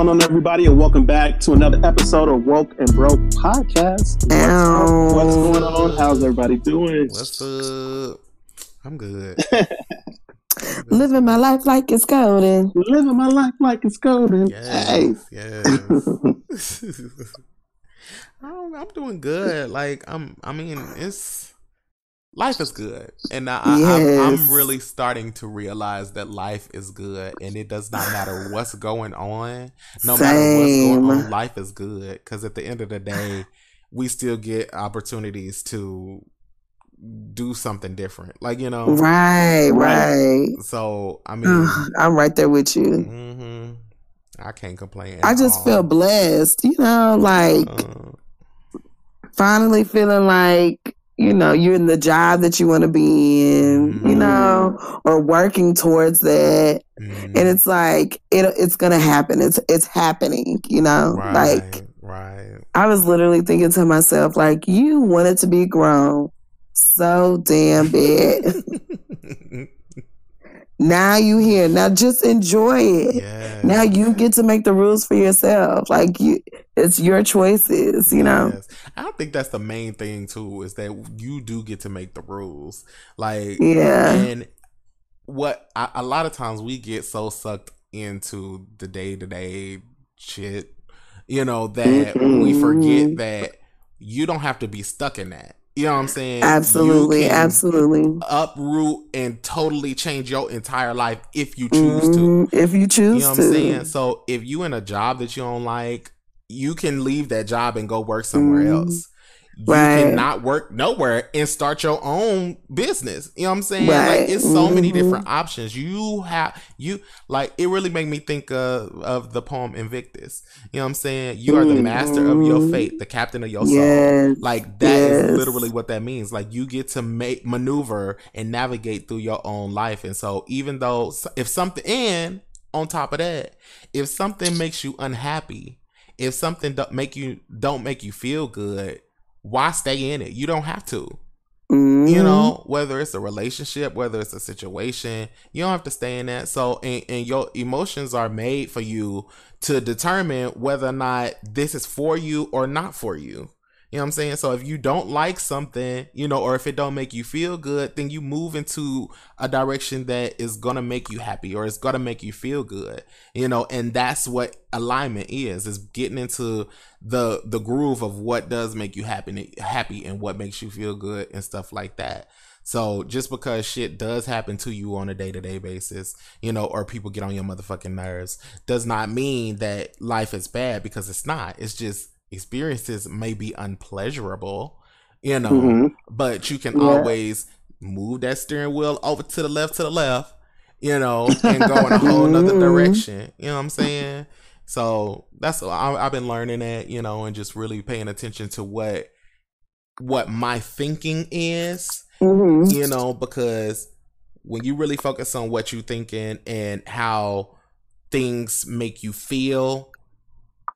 What's going on, everybody, and welcome back to another episode of Woke and Broke Podcast. What's, Ow. what's going on? How's everybody doing? What's up? I'm good. Living my life like it's golden. Living my life like it's golden. Hey. Yes, yes. I'm, I'm doing good. Like I'm. I mean, it's life is good, and I, I, I'm, Yes. I'm really starting to realize that life is good, and it does not matter what's going on. No matter what's going on, life is good. Because at the end of the day, we still get opportunities to do something different. Like you know, Right, right. so I mean. I'm right there with you. hmm I can't complain. I just all. feel blessed, you know, like Uh, finally feeling like, you know, you're in the job that you want to be in, you Mhm. know, or working towards that. mhm. And it's like it it's gonna happen. It's it's happening, you know? right, Like right. I was literally thinking to myself, like, you wanted to be grown so damn bad. now you here. Now just enjoy it. Now you get to make the rules for yourself. Like you it's your choices, you know? Yes. I think that's the main thing too is that you do get to make the rules. Like Yeah. and what I, a lot of times we get so sucked into the day to day shit, you know, that we Mhm. forget that you don't have to be stuck in that. You know what I'm saying? Absolutely, absolutely. Uproot and totally change your entire life if you choose to. Mhm, If you choose You know what to. I'm saying? So if you in a job that you don't like, you can leave that job and go work somewhere Mhm. else. You Right. cannot work nowhere and start your own business. You know what I'm saying? Right. Like it's so many Mhm. different options. You have you like it really made me think of of the poem Invictus. You know what I'm saying? You are the master of your Mhm. fate, the captain of your soul. Like that is Yes. literally what that means. Like you get to make maneuver and navigate through your own life. And so even though if something and on top of that, if something makes you unhappy, if something don't make you don't make you feel good, why stay in it? You don't have to. Mhm. You know, whether it's a relationship, whether it's a situation, you don't have to stay in that. So, and, and your emotions are made for you to determine whether or not this is for you or not for you. You know what I'm saying? So if you don't like something, you know, or if it don't make you feel good, then you move into a direction that is gonna make you happy or it's gonna make you feel good. You know, and that's what alignment is, is getting into the the groove of what does make you happy happy and what makes you feel good and stuff like that. So just because shit does happen to you on a day to day basis, you know, or people get on your motherfucking nerves, does not mean that life is bad because it's not. It's just experiences may be unpleasurable, you know, Mhm. but you can Yeah. always move that steering wheel over to the left, to the left, you know, and go in a whole nother Mhm. direction. You know what I'm saying? So that's I, I've been learning that, you know, and just really paying attention to what what my thinking is Mhm. you know, because when you really focus on what you're thinking and how things make you feel,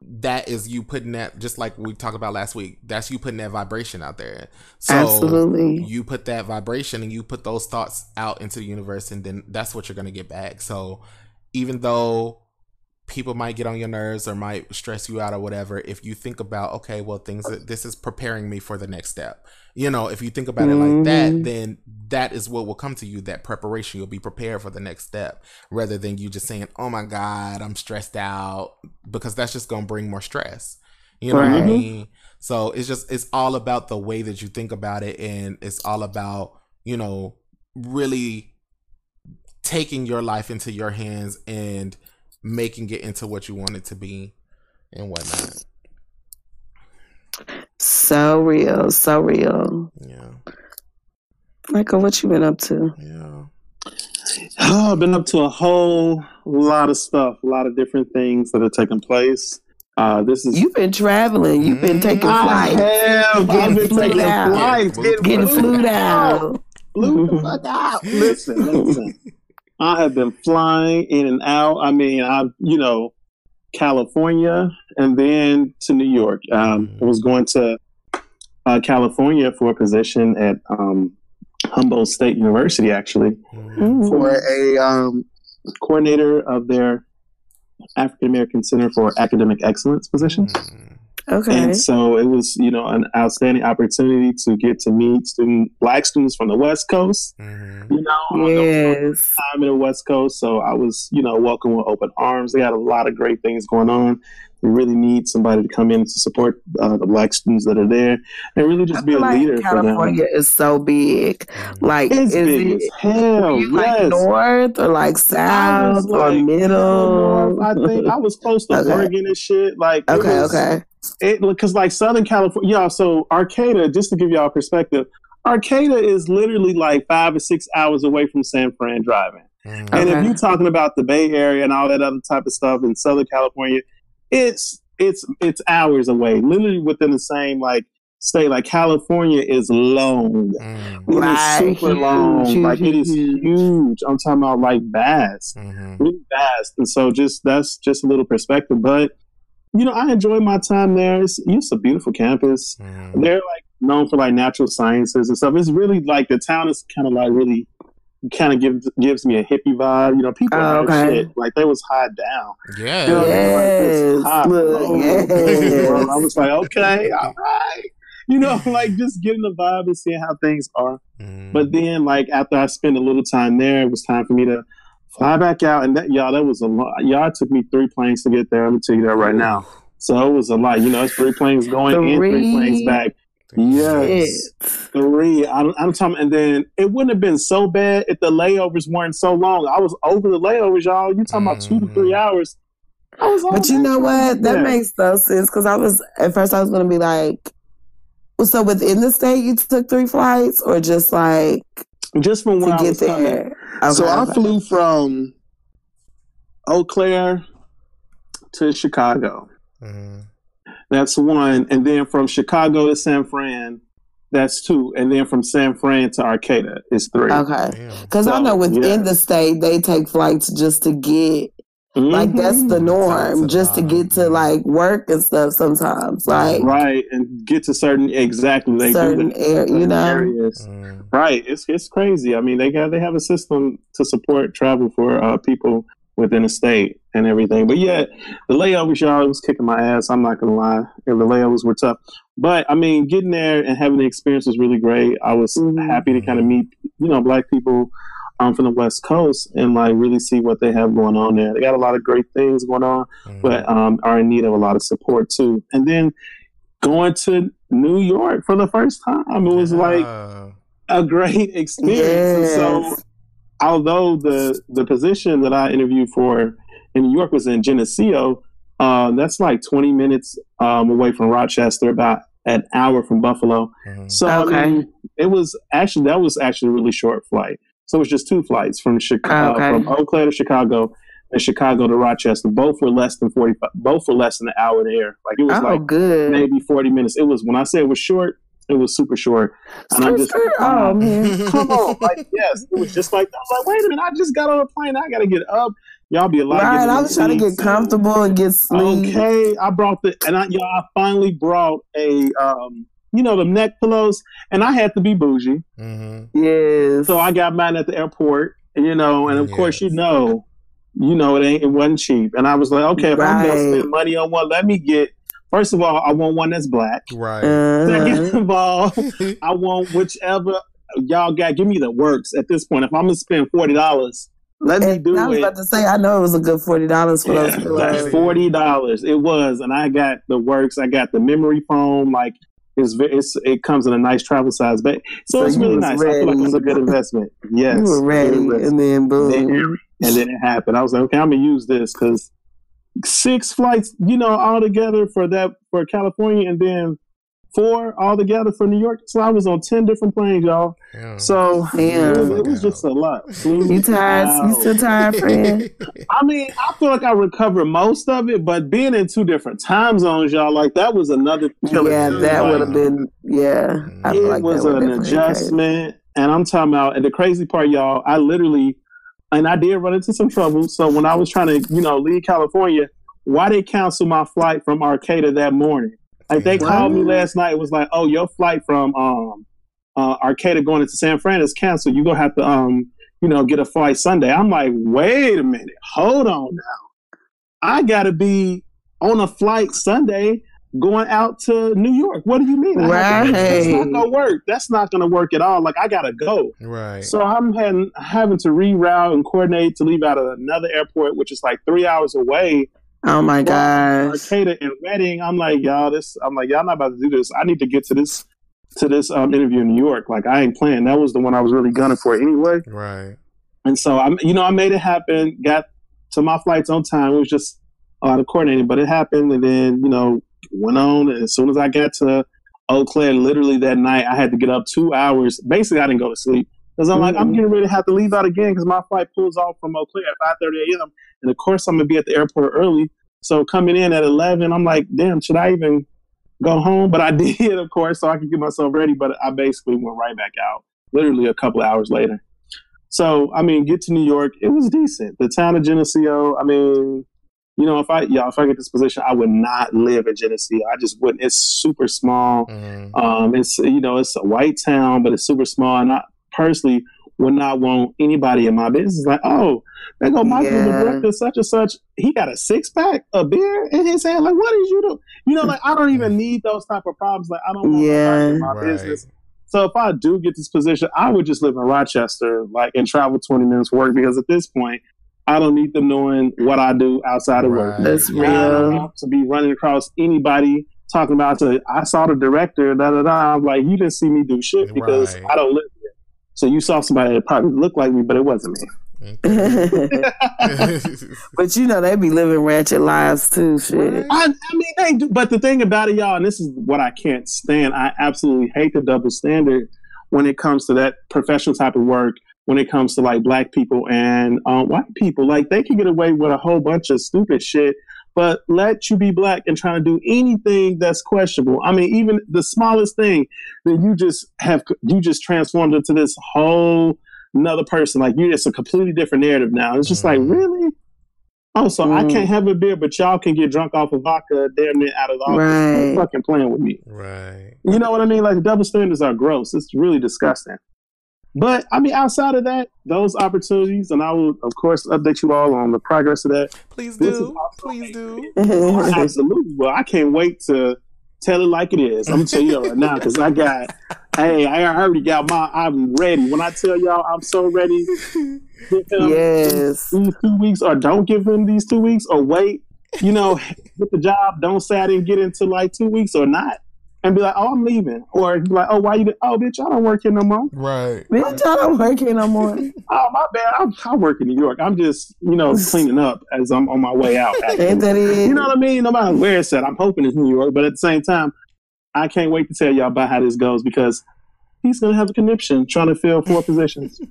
that is you putting that just like we talked about last week. That's you putting that vibration out there. So Absolutely. you put that vibration and you put those thoughts out into the universe, and then that's what you're gonna get back. So even though people might get on your nerves or might stress you out or whatever, if you think about okay, well things that this is preparing me for the next step. You know, if you think about it like that, Mhm. then that is what will come to you. That preparation, you'll be prepared for the next step, rather than you just saying, "Oh my God, I'm stressed out," because that's just gonna bring more stress. You know what I mean? So it's just it's all about the way that you think about it, and it's all about you know really taking your life into your hands and making it into what you want it to be and whatnot. So real, so real. Yeah, Michael, what you been up to? yeah. Oh, I've been up to a whole lot of stuff, a lot of different things that are taking place. Uh, this is You've been traveling. You've been taking I flights. have. I've Getting been taking flued out. flights, Getting Getting flued flued out. Flew the fuck out. Listen, listen. I have been flying in and out. I mean, I, you know, California and then to New York. Um, I was going to uh, California for a position at um, Humboldt State University, actually, Mhm. Mm. for a um, coordinator of their African American Center for Academic Excellence position. Mm. Okay. And so it was, you know, an outstanding opportunity to get to meet student, black students from the West Coast. Mhm. You know, on the yes. time in the West Coast. So I was, you know, welcome with open arms. They had a lot of great things going on. We really need somebody to come in to support uh, the black students that are there and really I just be a like leader for them. California is so big. Mhm. Like, It's is big it as hell. you like north or like south was or middle? I think I was close to Okay. Oregon and shit. Like, okay, was- okay. it because like Southern California, y'all. So Arcata, just to give y'all perspective, Arcata is literally like five or six hours away from San Fran driving. Mhm. And if you're talking about the Bay Area and all that other type of stuff in Southern California, it's it's it's hours away, literally within the same like state. Like California is long. Mhm. It is Right. super Huge, long. huge, like it is huge. huge. I'm talking about like vast Mhm. really fast. And so just that's just a little perspective. But you know, I enjoy my time there. It's, it's a beautiful campus. Mhm. They're like known for like natural sciences and stuff. It's really like the town is kind of like really kind of gives gives me a hippie vibe. You know, people Oh, okay. shit. Like they was high down. Yeah. You know, Yes, like, it's look, yes. I was like, okay, all right. You know, like just getting the vibe and seeing how things are. Mhm. But then, like after I spent a little time there, it was time for me to fly back out. And that y'all, that was a lot. Y'all took me three planes to get there. Let me tell you that right now. So it was a lot. You know, it's three planes going and three Three. planes back. Yes, Shit. Three. I'm, I'm talking. And then it wouldn't have been so bad if the layovers weren't so long. I was over the layovers, y'all. You talking about two to three hours? I was But you know what? That Yeah. makes no sense because I was at first I was gonna be like, well, so within the state you took three flights or just like just from to where I get was coming. there? so Okay, I okay. flew from Eau Claire to Chicago. Mhm. That's one. And then from Chicago to San Fran, that's two. And then from San Fran to Arcata is three. Okay. Damn. Because I know within yeah. the state they take flights just to get like Mhm. that's the norm, That's just to get to like work and stuff sometimes. Like right. And get to certain exactly they do certain that. air you know. areas. Mhm. Right. It's it's crazy. I mean they got they have a system to support travel for uh, people within the state and everything. But yeah, the layovers, y'all, was kicking my ass. I'm not gonna lie. Yeah, The layovers were tough. But I mean, getting there and having the experience was really great. I was Mhm. happy to kind of meet, you know, black people um, from the West Coast and like really see what they have going on there. They got a lot of great things going on, Mhm. but um, are in need of a lot of support too. And then going to New York for the first time, it was like a great experience. And so, Yes. Although the the position that I interviewed for in New York was in Geneseo, uh, that's like 20 minutes um, away from Rochester, about an hour from Buffalo. Mhm. So I mean, it was actually that was actually a really short flight. So it was just two flights from Chicago, Okay. from Eau Claire to Chicago, and Chicago to Rochester. Both were less than 45. Both were less than an hour there. Like it was Oh like good. maybe 40 minutes. It was when I say it was short, it was super short. And I'm just skirt. Oh man. come on, like yes, it was just like I was like, wait a minute, I just got on a plane, I gotta get up. Y'all be alive. Right, I was trying to get comfortable and get sleep. Okay, I brought the and I y'all I finally brought a um you know the neck pillows and I had to be bougie, Mhm. Yes. so I got mine at the airport. And, you know, and of course you know, you know it ain't it wasn't cheap, and I was like, okay, if I'm gonna spend money on one, let me get. First of all, I want one that's black. Right. Uh-huh. Second of all, I want whichever y'all got. Give me the works at this point. If I'm gonna spend forty dollars, let me And do I was it. about to say, I know it was a good forty dollars for those Yeah, pillows. like forty dollars. It was, and I got the works. I got the memory foam. Like it's, ve- it's it comes in a nice travel size bag, so, So it's really was nice. I feel like it's a good investment. Yes, you were ready, and then boom. Then- and then it happened. I was like, okay, I'm gonna use this because six flights, you know, all together for that for California, and then four all together for New York. So I was on ten different planes, y'all. Yeah. So Damn. it, was, it was just a lot. You tired? You still tired, friend? I mean, I feel like I recovered most of it, but being in two different time zones, y'all, like that was another. killer yeah, too. that Like, would have been. Yeah, I It like was an definitely been crazy. adjustment, and I'm talking about. And the crazy part, y'all, I literally, and I did run into some trouble. So when I was trying to, you know, leave California, why they cancel my flight from Arcata that morning? Like they called me last night. It was like, oh, your flight from um uh, Arcata going into San Fran is canceled. You're gonna have to um you know get a flight Sunday. I'm like, wait a minute, hold on now. I gotta be on a flight Sunday going out to New York. What do you mean? Right. That's not gonna work. That's not gonna work at all. Like I gotta go. Right. So I'm having having to reroute and coordinate to leave out of another airport, which is like three hours away. Oh my gosh. Arcata and Redding. I'm like, y'all, this I'm like, y'all not about to do this. I need to get to this to this um, interview in New York. Like I ain't playing. That was the one I was really gunning for anyway. Right. And so I'm you know, I made it happen, got to my flights on time. It was just a lot of coordinating, but it happened and then, you know, went on and as soon as I got to Eau Claire, literally that night I had to get up two hours. Basically I didn't go to sleep. Because I'm like, I'm mm. getting ready to have to leave out again because my flight pulls off from Eau Claire at 5:30 a.m. And of course, I'm gonna be at the airport early. So coming in at 11, I'm like, damn, should I even go home? But I did, of course, so I could get myself ready. But I basically went right back out, literally a couple hours later. So I mean, get to New York, it was decent. The town of Geneseo, I mean, you know, if I y'all, if I get this position, I would not live in Geneseo. I just wouldn't. It's super small. Mhm. Um, it's you know, it's a white town, but it's super small, and I personally would not want anybody in my business like, oh, they go Michael, the Yeah. director, such and such. He got a six pack of beer in his hand. Like, what did you do? You know, like I don't even need those type of problems. Like, I don't want Yeah. in my Right. business. So if I do get this position, I would just live in Rochester, like, and travel twenty minutes to work because at this point, I don't need them knowing what I do outside of work. Right. That's I don't real. have to be running across anybody talking about to I saw the director, da da da. I'm like, you didn't see me do shit because Right. I don't live here. So you saw somebody that probably looked like me, but it wasn't me. but you know they be living ratchet lives too. Shit. I, I mean, they do, but the thing about it, y'all, and this is what I can't stand. I absolutely hate the double standard when it comes to that professional type of work. When it comes to like black people and um, white people, like they can get away with a whole bunch of stupid shit, but let you be black and trying to do anything that's questionable. I mean, even the smallest thing that you just have, you just transformed into this whole another person. Like you, it's a completely different narrative now. It's just like Mhm. really. Oh, so I Mm. can't have a beer, but y'all can get drunk off of vodka damn near out of the office. Right. Quit fucking playing with me. right. You know what I mean? Like the double standards are gross. It's really disgusting. But I mean, outside of that, those opportunities, and I will of course update you all on the progress of that. Please This do. Please do. Oh, absolutely. Well, I can't wait to tell it like it is. I'm gonna tell you right now because I got. Hey, I already got my. I'm ready. When I tell y'all, I'm so ready. Yes. these two weeks, or don't give him these two weeks, or wait. You know, get the job. Don't say I didn't get into like two weeks or not, and be like, oh, I'm leaving, or be like, oh, why you? Oh, bitch, I don't work here no more. Right. Bitch, I don't work here no more. Oh, my bad. I'm, I work in New York. I'm just, you know, cleaning up as I'm on my way out. actually. Ain't that it? You know what I mean? No matter where it's at, I'm hoping it's New York. But at the same time, I can't wait to tell y'all about how this goes because he's going to have a conniption trying to fill four positions.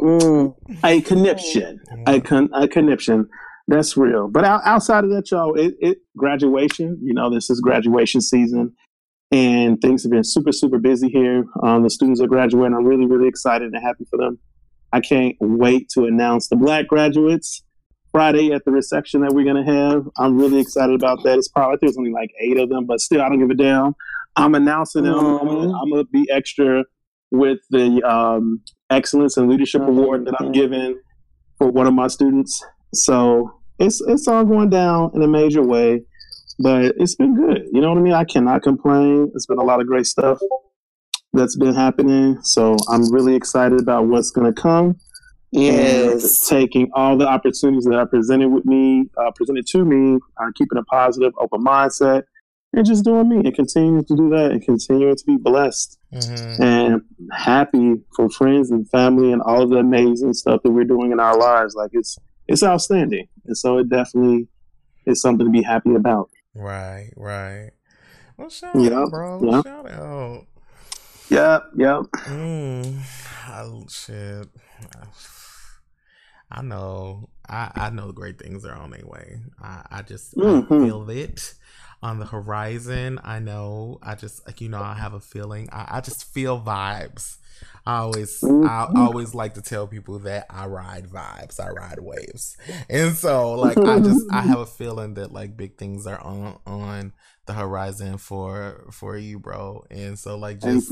Mm. A conniption. A, con- a conniption. That's real. But outside of that, y'all, it, it graduation. You know, this is graduation season. And things have been super, super busy here. Um, the students are graduating. I'm really, really excited and happy for them. I can't wait to announce the black graduates Friday at the reception that we're going to have. I'm really excited about that. It's probably, there's only like eight of them, but still, I don't give a damn. I'm announcing them. I'm gonna- I'm going to be extra with the um, Excellence and Leadership Award that I'm giving for one of my students. So it's it's all going down in a major way, but it's been good. You know what I mean? I cannot complain. It's been a lot of great stuff that's been happening. So I'm really excited about what's going to come. And Yes. taking all the opportunities that are presented with me, uh, presented to me, uh, keeping a positive, open mindset, and just doing me and continuing to do that and continuing to be blessed Mm-hmm. and happy for friends and family and all of the amazing stuff that we're doing in our lives. Like it's it's outstanding, and so it definitely is something to be happy about. Right. Right. Well, shout Yeah, out, bro. yeah. Shout out. Yep, yep. Mm, I, shit. I know. I, I know great things are on their way. I, I just I Mhm. feel it on the horizon. I know. I just like you know. I have a feeling. I, I just feel vibes. I always I Mhm. always like to tell people that I ride vibes. I ride waves, and so like I just I have a feeling that like big things are on on the horizon for for you, bro. And so like just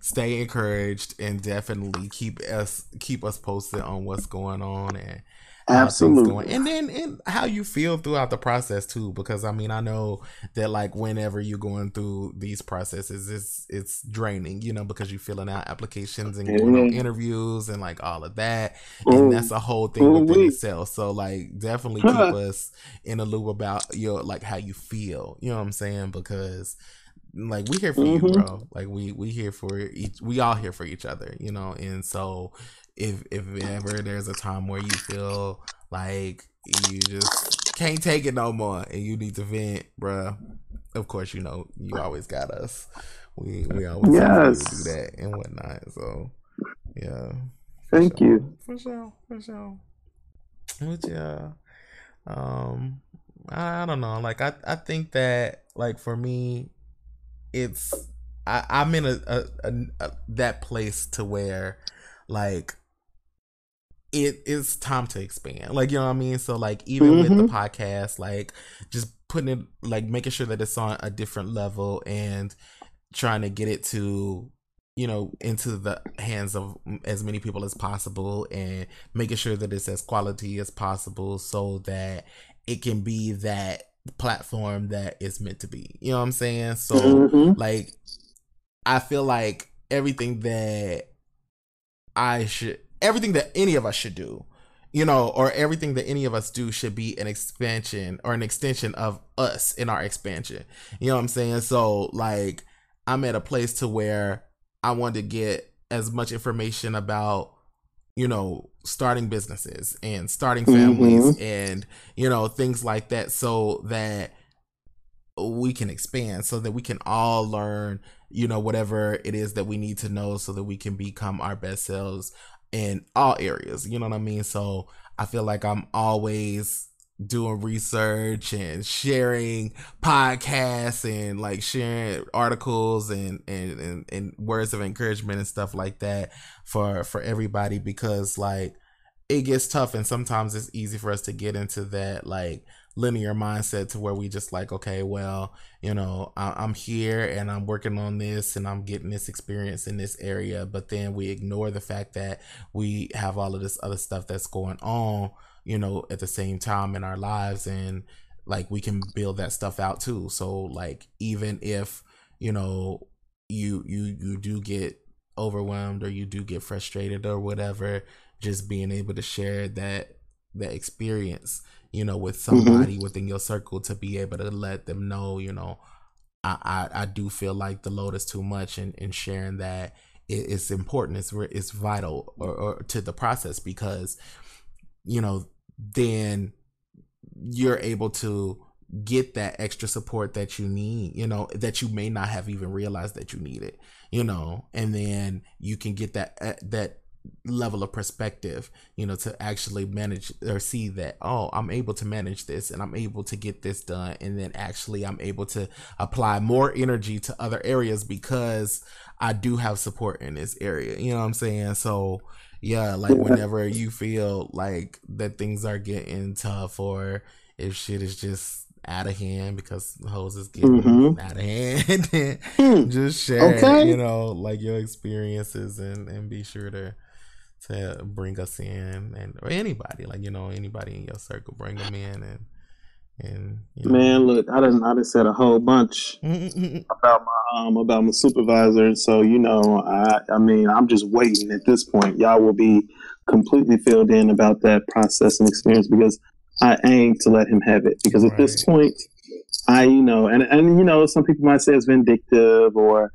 stay encouraged and definitely keep us keep us posted on what's going on and Absolutely. And then and how you feel throughout the process too, because I mean I know that like whenever you're going through these processes, it's it's draining, you know, because you're filling out applications and going on mm-hmm. interviews and like all of that, and mm-hmm. that's a whole thing Ooh, within itself. So like definitely keep us in a loop about your like how you feel. You know what I'm saying? Because like we here for mm-hmm. you, bro. Like we we here for each. We all here for each other, you know. And so if if ever there's a time where you feel like you just can't take it no more and you need to vent, bro. Of course, you know you always got us. We we always yes. do that and whatnot. So yeah. Thank sure. you. For sure. For sure. But yeah. Um I, I don't know. Like I, I think that like for me it's I, I'm in a, a, a, a that place to where like it is time to expand. Like, you know what I mean? So like even mm-hmm. with the mm-hmm. podcast, like just putting it like making sure that it's on a different level and trying to get it to you know into the hands of as many people as possible and making sure that it's as quality as possible so that it can be that platform that it's meant to be. You know what I'm saying? So mm-hmm. like I feel like everything that I should everything that any of us should do, you know, or everything that any of us do should be an expansion or an extension of us in our expansion. You know what I'm saying? So like I'm at a place to where I want to get as much information about you know starting businesses and starting families mm-hmm. and you know things like that so that we can expand so that we can all learn you know whatever it is that we need to know so that we can become our best selves in all areas you know what i mean? So i feel like i'm always doing research and sharing podcasts and like sharing articles and, and and and words of encouragement and stuff like that for for everybody because like it gets tough and sometimes it's easy for us to get into that like linear mindset to where we just like okay well you know I, am here and i'm working on this and i'm getting this experience in this area. But then we ignore the fact that we have all of this other stuff that's going on you know at the same time in our lives. And like we can build that stuff out too. So like even if you know you you you do get overwhelmed or you do get frustrated or whatever just being able to share that that experience you know with mm-hmm. somebody mm-hmm. within your circle to be able to let them know you know I, I, I do feel like the load is too much and, and sharing that it, it's important it's it's vital or, or to the process because you know then you're able to get that extra support that you need, you know, that you may not have even realized that you need it, you know, and then you can get that uh, that level of perspective, you know, to actually manage or see that, oh, I'm able to manage this and I'm able to get this done. And then actually I'm able to apply more energy to other areas because I do have support in this area. You know what I'm saying? So, yeah, like whenever you feel like that things are getting tough or if shit is just out of hand because the hoes is getting mm-hmm. out of hand, hmm. just share, okay. you know, like your experiences and and be sure to to bring us in and or anybody like you know anybody in your circle bring them in and and you know. man look i didn't i just said a whole bunch about my um about my supervisor and so you know i i mean i'm just waiting at this point y'all will be completely filled in about that process and experience because i aim to let him have it because at right. this point i you know and and you know some people might say it's vindictive or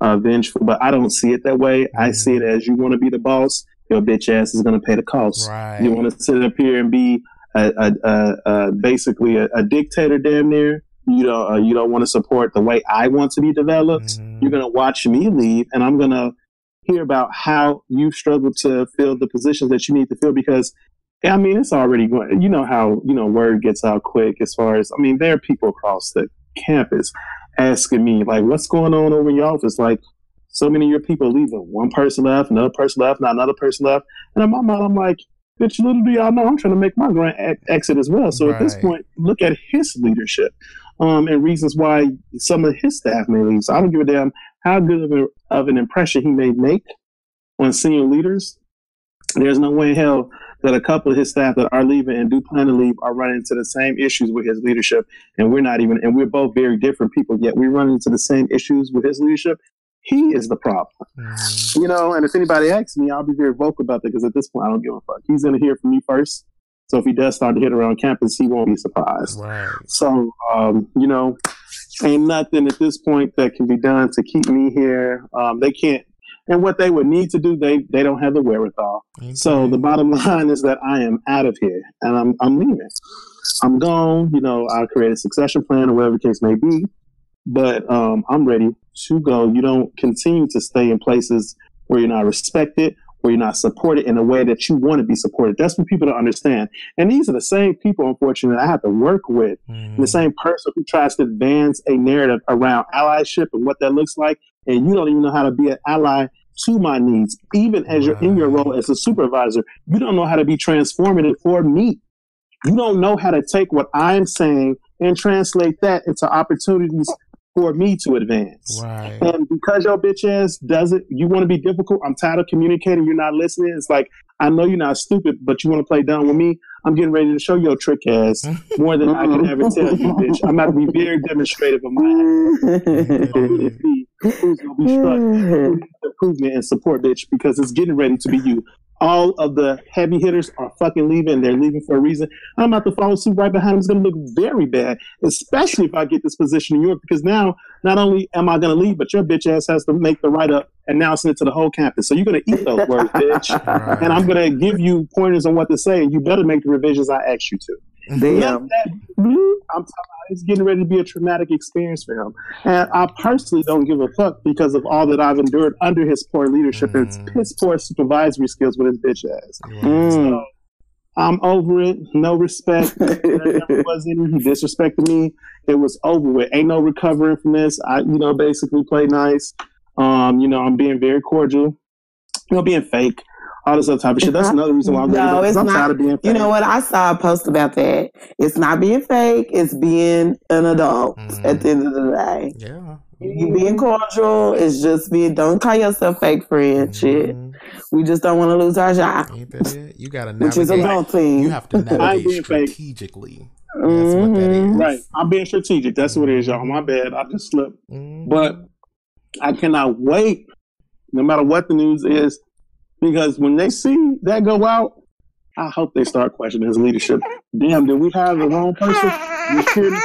uh, vengeful, but I don't see it that way. I see it as you want to be the boss, your bitch ass is going to pay the cost. Right. You want to sit up here and be a, a, a, a basically a, dictator, damn near. You don't uh, you don't want to support the way I want to be developed. Mm-hmm. You're going to watch me leave, and I'm going to hear about how you struggle to fill the positions that you need to fill because I mean, it's already going. You know how you know word gets out quick. As far as I mean, there are people across the campus asking me like, "What's going on over in your office?" Like, so many of your people are leaving. One person left, another person left, not another person left. And in my mind, I'm like, bitch, little do y'all know I'm trying to make my grand exit as well. So right. at this point, look at his leadership um, and reasons why some of his staff may leave. So I don't give a damn how good of, a, of an impression he may make on senior leaders. There's no way in hell that a couple of his staff that are leaving and do plan to leave are running into the same issues with his leadership. And we're not even, and we're both very different people, yet we run into the same issues with his leadership. He is the problem. Mhm. You know, and if anybody asks me, I'll be very vocal about that because at this point, I don't give a fuck. He's going to hear from me first. So if he does start to hit around campus, he won't be surprised. Right. So, um, you know, ain't nothing at this point that can be done to keep me here. Um, they can't, and what they would need to do, they they don't have the wherewithal. So the bottom line is that I am out of here, and I'm I'm leaving. I'm gone. You know, I'll create a succession plan or whatever the case may be, but um, I'm ready to go. You don't continue to stay in places where you're not respected, where you're not supported in a way that you want to be supported. That's for people don't understand. And these are the same people, unfortunately, I have to work with. Mhm. The same person who tries to advance a narrative around allyship and what that looks like, and you don't even know how to be an ally to my needs. Even as you're in your role as a supervisor, you don't know how to be transformative for me. You don't know how to take what I'm saying and translate that into opportunities for me to advance. Right. And because your bitch ass does it, you want to be difficult. I'm tired of communicating. You're not listening. It's like, I know you're not stupid, but you want to play dumb with me. I'm getting ready to show your trick ass more than I can ever tell you, bitch. I'm about to be very demonstrative of my actions. Who to be, who's to be struck, improvement and support, bitch, because it's getting ready to be you. All of the heavy hitters are fucking leaving. They're leaving for a reason. I'm about to follow suit right behind them. It's going to look very bad, especially if I get this position in New York, because now not only am I going to leave, but your bitch ass has to make the write up, announcing it to the whole campus. So you're going to eat those words, bitch. Right. And I'm going to give you pointers on what to say, and you better make the revisions I asked you to. That bloop. I'm it's getting ready to be a traumatic experience for him. And I personally don't give a fuck because of all that I've endured under his poor leadership and Mm. his poor supervisory skills with his bitch ass. Mm. So I'm over it. No respect. There was any. He disrespected me. It was over with. Ain't no recovering from this. I, you know, basically play nice. Um, you know, I'm being very cordial. You know, being fake. All this other type of shit. That's another reason why I'm No, ready to go, 'cause it's I'm not. tired of being fake. You know what? I saw a post about that. It's not being fake. It's being an adult. Mhm. At the end of the day, Yeah. you being cordial is just being. Don't call yourself fake friend. Shit. Mhm. We just don't want to lose our job, Ain't that it? You gotta which is navigate. adulting. You have to I ain't navigate being fake. strategically. That's what that Mhm. is. Right. I'm being strategic. That's what it is, y'all. My bad. I just slipped. Mhm. But I cannot wait, no matter what the news is, because when they see that go out, I hope they start questioning his leadership. Damn, did we hire the wrong person? You sure did.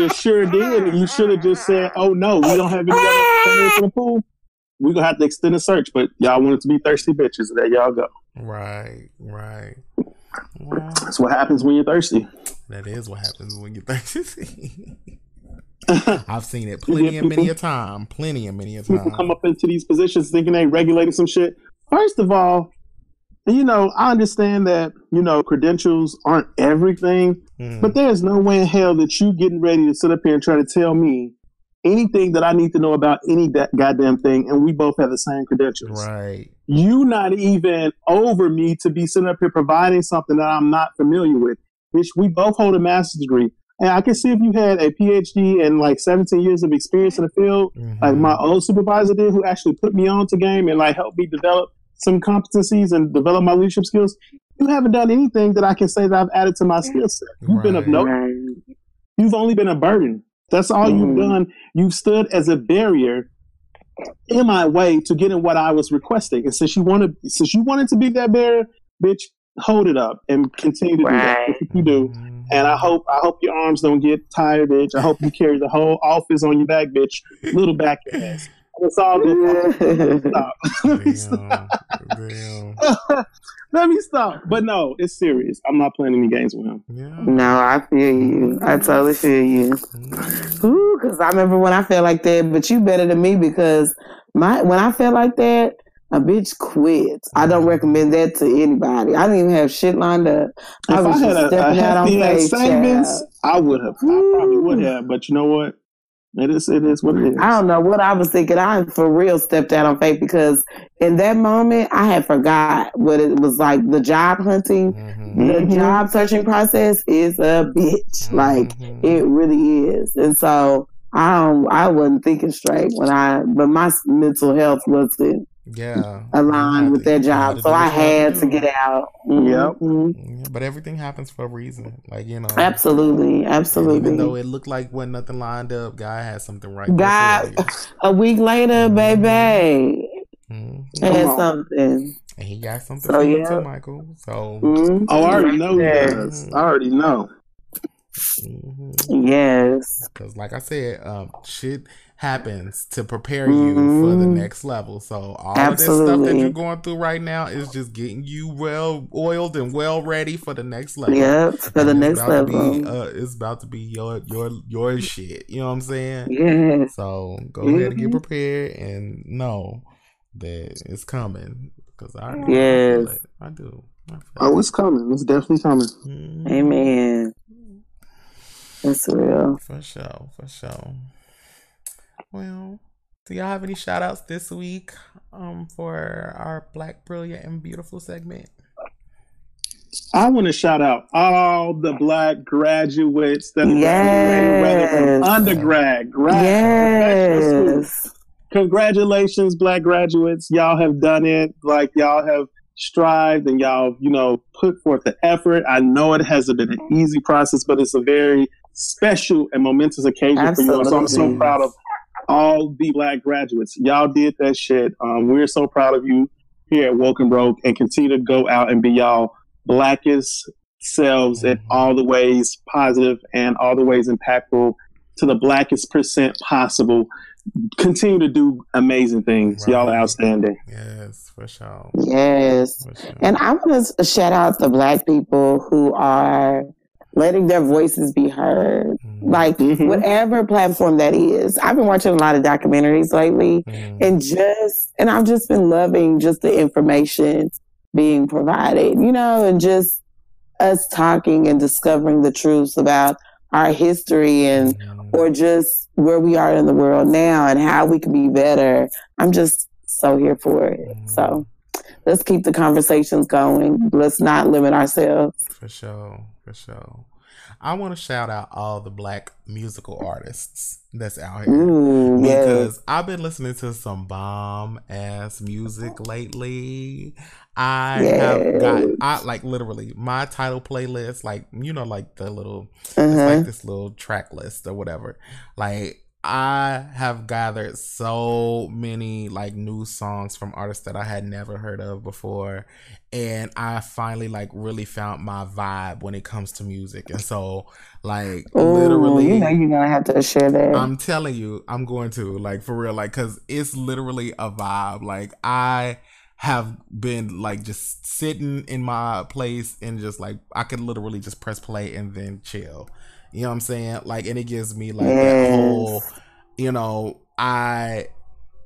you sure did. You should have just said, oh no, we don't have any other in the pool. We're going to have to extend the search, but y'all wanted to be thirsty bitches. There y'all go. Right, right. That's what happens when you're thirsty. that is what happens when you think. I've seen it plenty and many a time. Plenty and many a people time. come up into these positions thinking they regulating some shit. First of all, you know, I understand that, you know, credentials aren't everything, Mhm. but there's no way in hell that you getting ready to sit up here and try to tell me anything that I need to know about any da- goddamn thing, and we both have the same credentials. Right. You not even over me to be sitting up here providing something that I'm not familiar with. Which we both hold a master's degree. And I can see if you had a PhD and like 17 years of experience in the field, Mhm. like my old supervisor did, who actually put me on to game and like helped me develop some competencies and develop my leadership skills. You haven't done anything that I can say that I've added to my skill set. You've been of no. Right. You've only been a burden. That's all you've Mhm. done. You've stood as a barrier in my way to getting what I was requesting. And since you wanted, since you wanted to be that barrier, bitch, hold it up and continue to do that. Right. That's what you do. And I hope I hope your arms don't get tired, bitch. I hope you carry the whole office on your back, bitch. Little back ass. That's all. Bitch. Stop. Let me stop. Damn. Damn. Let me stop. But no, it's serious. I'm not playing any games with him. Yeah. no, I feel you. I totally feel you. Mhm. Ooh, because I remember when I felt like that, but you better than me because my when I felt like that, a bitch quits. I don't recommend that to anybody. I didn't even have shit lined up. I If was I had just a, a out on hefty ass faith, savings, child. I would have. I probably would have. But you know what? It is. It is what it is. I don't know what I was thinking. I for real stepped out on faith because in that moment I had forgot what it was like. The job hunting, Mhm. the Mhm. job searching process is a bitch. Like Mhm. it really is. And so I don't, I wasn't thinking straight when I, but my mental health wasn't yeah aligned with their job. So I had to get out. Mm-hmm. Yep. But everything happens for a reason. Like, you know. Absolutely. Absolutely. Even though it looked like when nothing lined up, God had something right. God, a week later, mm-hmm. baby. Mm-hmm. Had something. And he got something so, yeah. too, Michael. So mm-hmm. Oh, I already know he does. I already know. Mm-hmm. Yes. Because like I said, um, shit happens to prepare you mm-hmm. for the mm-hmm. next level. So all Absolutely. of this stuff that you're going through right now is just getting you well oiled and well ready for the next level. Yep, for and the next level. Be, uh, it's about to be your your your shit. You know what I'm saying? Yeah. So go mm-hmm. ahead and get mm-hmm. prepared and know that it's coming because I yes I, I do. I oh, it's coming. It's definitely coming. Mm-hmm. Amen. That's real. For sure. For sure. Well, do y'all have any shout outs this week um, for our Black Brilliant and Beautiful segment? I want to shout out all the black graduates that are yes. from undergrad, grad, yes. Congratulations, black graduates. Y'all have done it. Like y'all have strived and y'all, you know, put forth the effort. I know it hasn't been an easy process, but it's a very special and momentous occasion Absolutely. for you. So I'm so proud of all the black graduates. Y'all did that shit. Um, we're so proud of you here at Woke and Broke and continue to go out and be y'all blackest selves mm-hmm. in all the ways positive and all the ways impactful to the blackest percent possible. Continue to do amazing things. Right. Y'all are outstanding. Yes, for sure. Yes. For sure. And I want to shout out the black people who are letting their voices be heard. Mm-hmm. Like mm-hmm. whatever platform that is. I've been watching a lot of documentaries lately mm-hmm. and just and I've just been loving just the information being provided, you know, and just us talking and discovering the truths about our history and mm-hmm. or just where we are in the world now and how we can be better. I'm just so here for it. So mm-hmm. let's keep the conversations going. Let's not limit ourselves. For sure for sure. I want to shout out all the black musical artists that's out here Ooh, because I've been listening to some bomb ass music lately. I yes. have got I like literally my title playlist, like you know, like the little uh-huh. it's like this little track list or whatever. Like I have gathered so many like new songs from artists that I had never heard of before. And I finally like really found my vibe when it comes to music. And so like Ooh, literally You know you're gonna have to share that. I'm telling you, I'm going to, like for real, like cause it's literally a vibe. Like I have been like just sitting in my place and just like I could literally just press play and then chill. You know what I'm saying? Like, and it gives me like yes. that whole, you know, I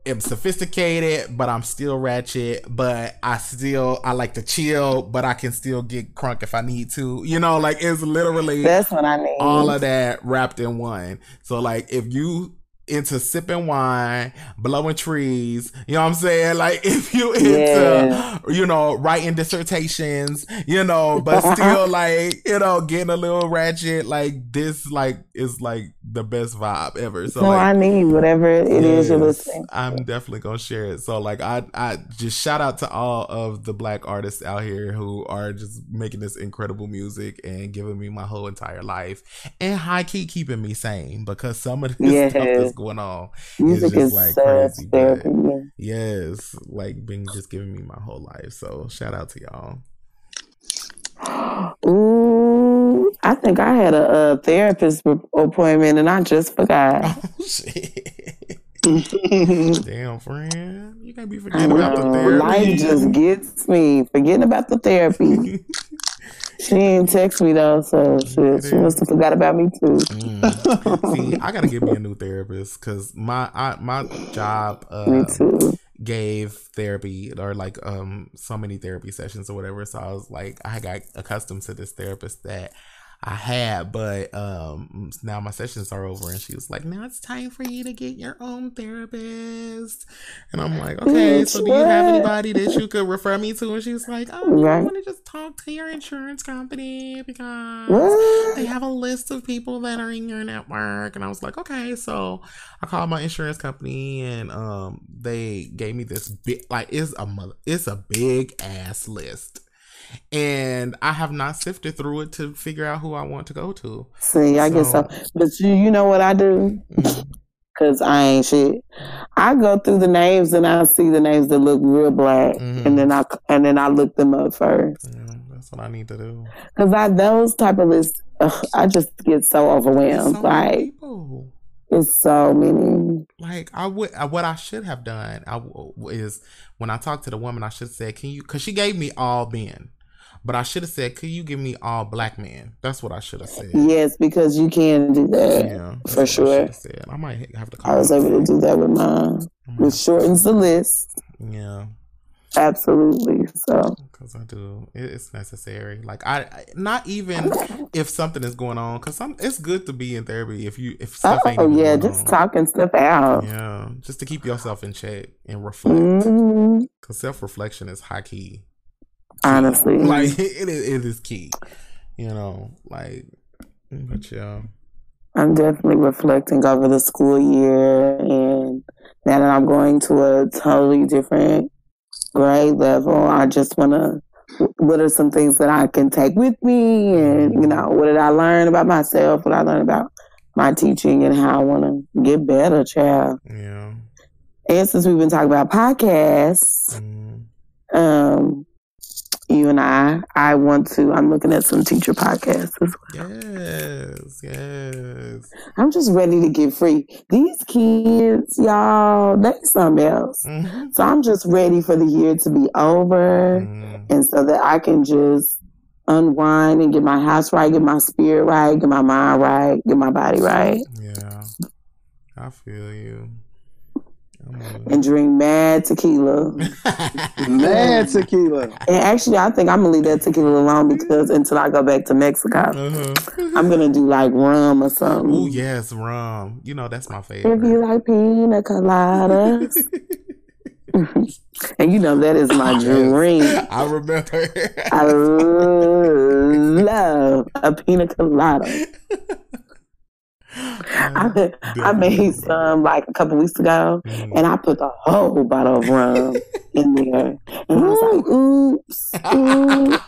am sophisticated, but I'm still ratchet. But I still I like to chill, but I can still get crunk if I need to. You know, like it's literally that's what I need. All of that wrapped in one. So like, if you into sipping wine, blowing trees. You know what I'm saying? Like if you into yeah. you know writing dissertations, you know, but still like you know getting a little ratchet. Like this, like is like the best vibe ever. So no, like, I need whatever it yes, is you're listening. I'm definitely gonna share it. So like I I just shout out to all of the black artists out here who are just making this incredible music and giving me my whole entire life and high key keeping me sane because some of this yes. stuff is going on. Music is like crazy. Therapy, yes, like been just giving me my whole life. So shout out to y'all. Ooh, I think I had a, a therapist appointment and I just forgot. Oh shit. Damn, friend. You can't be forgetting about the therapy. Life just gets me forgetting about the therapy. She didn't text me though, so she, she must have forgot about me too. Mm. See, I gotta get me a new therapist because my I, my job uh, gave therapy or like um so many therapy sessions or whatever. So I was like, I got accustomed to this therapist that I had, but um, now my sessions are over, and she was like, "Now it's time for you to get your own therapist." And I'm like, "Okay, so do you have anybody that you could refer me to?" And she was like, "Oh, right. I want to just talk to your insurance company because what? they have a list of people that are in your network." And I was like, "Okay." So I called my insurance company, and um, they gave me this big, like, it's a mother, it's a big ass list and I have not sifted through it to figure out who I want to go to. See, I so, guess so. But you, you know what I do? Cause I ain't shit. I go through the names and I see the names that look real black, mm-hmm. and then I and then I look them up first. Yeah, that's what I need to do. Cause I those type of lists, ugh, I just get so overwhelmed. So like it's so many. Like I would, what I should have done, I is when I talked to the woman, I should say, "Can you?" Because she gave me all men. But I should have said, "Could you give me all black men?" That's what I should have said. Yes, because you can do that. Yeah, for sure. I. I might have to. I was able to do that with mine. It shortens the list. Yeah. Absolutely. So. Because I do, it's necessary. Like I, not even if something is going on, because it's good to be in therapy if you if stuff oh, ain't. Oh yeah, just on. talking stuff out. Yeah, just to keep yourself in check and reflect. Because mm-hmm. self reflection is high key honestly. Like it is, it is key. You know, like, but yeah. I'm definitely reflecting over the school year, and now that I'm going to a totally different grade level, I just want to. What are some things that I can take with me, and you know, what did I learn about myself? What I learned about my teaching, and how I want to get better, child. Yeah. And since we've been talking about podcasts, mm. um, you and I. I want to. I'm looking at some teacher podcasts as well. Yes, yes. I'm just ready to get free. These kids, y'all, they something else. Mm-hmm. So I'm just ready for the year to be over, mm-hmm. and so that I can just unwind and get my house right, get my spirit right, get my mind right, get my body right. Yeah, I feel you and drink mad tequila. mad tequila. And actually, I think I'm gonna leave that tequila alone because until I go back to Mexico, uh-huh. I'm gonna do like rum or something. Oh yes, rum. You know that's my favorite. If you like pina coladas. and you know that is my dream. I remember. I love a pina colada. I, I made some like a couple weeks ago, mm. and I put the whole bottle of rum in there, and I was like, "Oops, oops,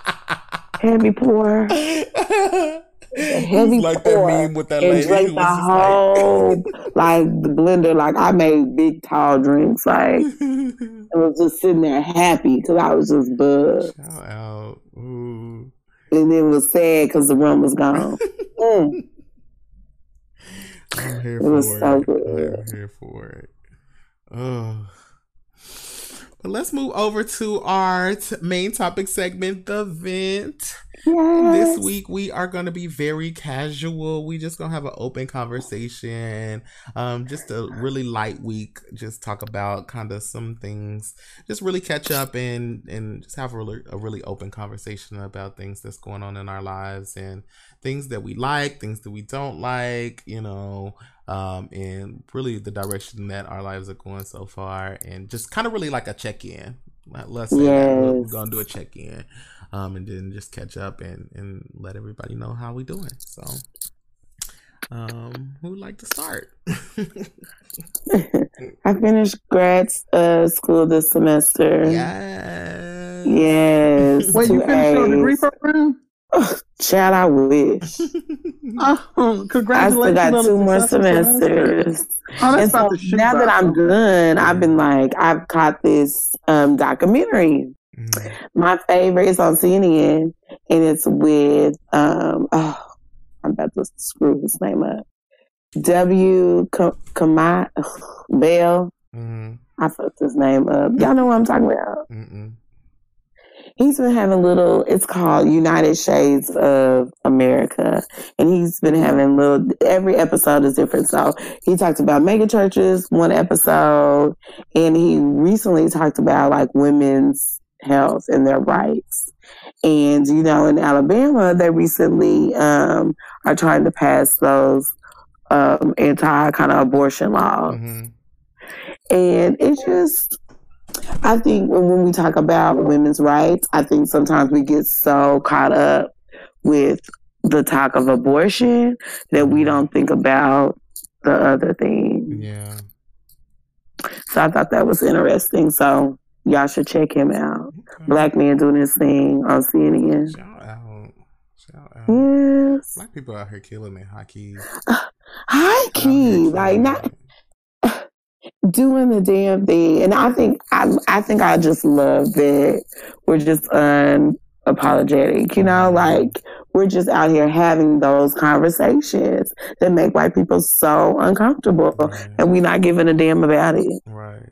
heavy pour." heavy like pour that meme with that drank the whole like... like the blender. Like I made big tall drinks. Like I was just sitting there happy because I was just buzzed. Shout out. Ooh. And it was sad because the rum was gone. mm. I'm here it for it. So I'm here for it. Oh. But let's move over to our t- main topic segment, the vent. Yes. This week we are going to be very casual. We just going to have an open conversation. Um, just a really light week. Just talk about kind of some things. Just really catch up and and just have a really, a really open conversation about things that's going on in our lives and things that we like, things that we don't like. You know, um, and really the direction that our lives are going so far, and just kind of really like a check in. Let's say yes. we're gonna do a check in, um, and then just catch up and and let everybody know how we doing. So, um, who would like to start? I finished grad uh, school this semester. Yes. Yes. Wait, you finished your degree program? Chad, I wish. oh, congratulations! I still got two more semesters. Oh, and so now that I'm done, I've been like, I've caught this um, documentary. Mm-hmm. My favorite is on CNN, and it's with um, oh, I'm about to screw his name up. W. Kamau Bell. Mm-hmm. I fucked his name up. Y'all know what I'm talking about. Mm-mm he's been having little it's called united shades of america. And he's been having little every episode is different. So he talked about mega churches one episode. And he recently talked about like women's health and their rights. And, you know, in Alabama, they recently um, are trying to pass those um, anti kind of abortion laws. Mm-hmm. And it just, I think when, when we talk about women's rights, I think sometimes we get so caught up with the talk of abortion that we mm-hmm. don't think about the other thing. Yeah. So I thought that was interesting. So y'all should check him out. Okay. Black man doing his thing on CNN. Shout out. Shout out. Yes. Black people out here killing it, high key. Uh, high key. Like not doing the damn thing. And I think I I think I just love that we're just unapologetic, you know, like we're just out here having those conversations that make white people so uncomfortable right. and we're not giving a damn about it. Right.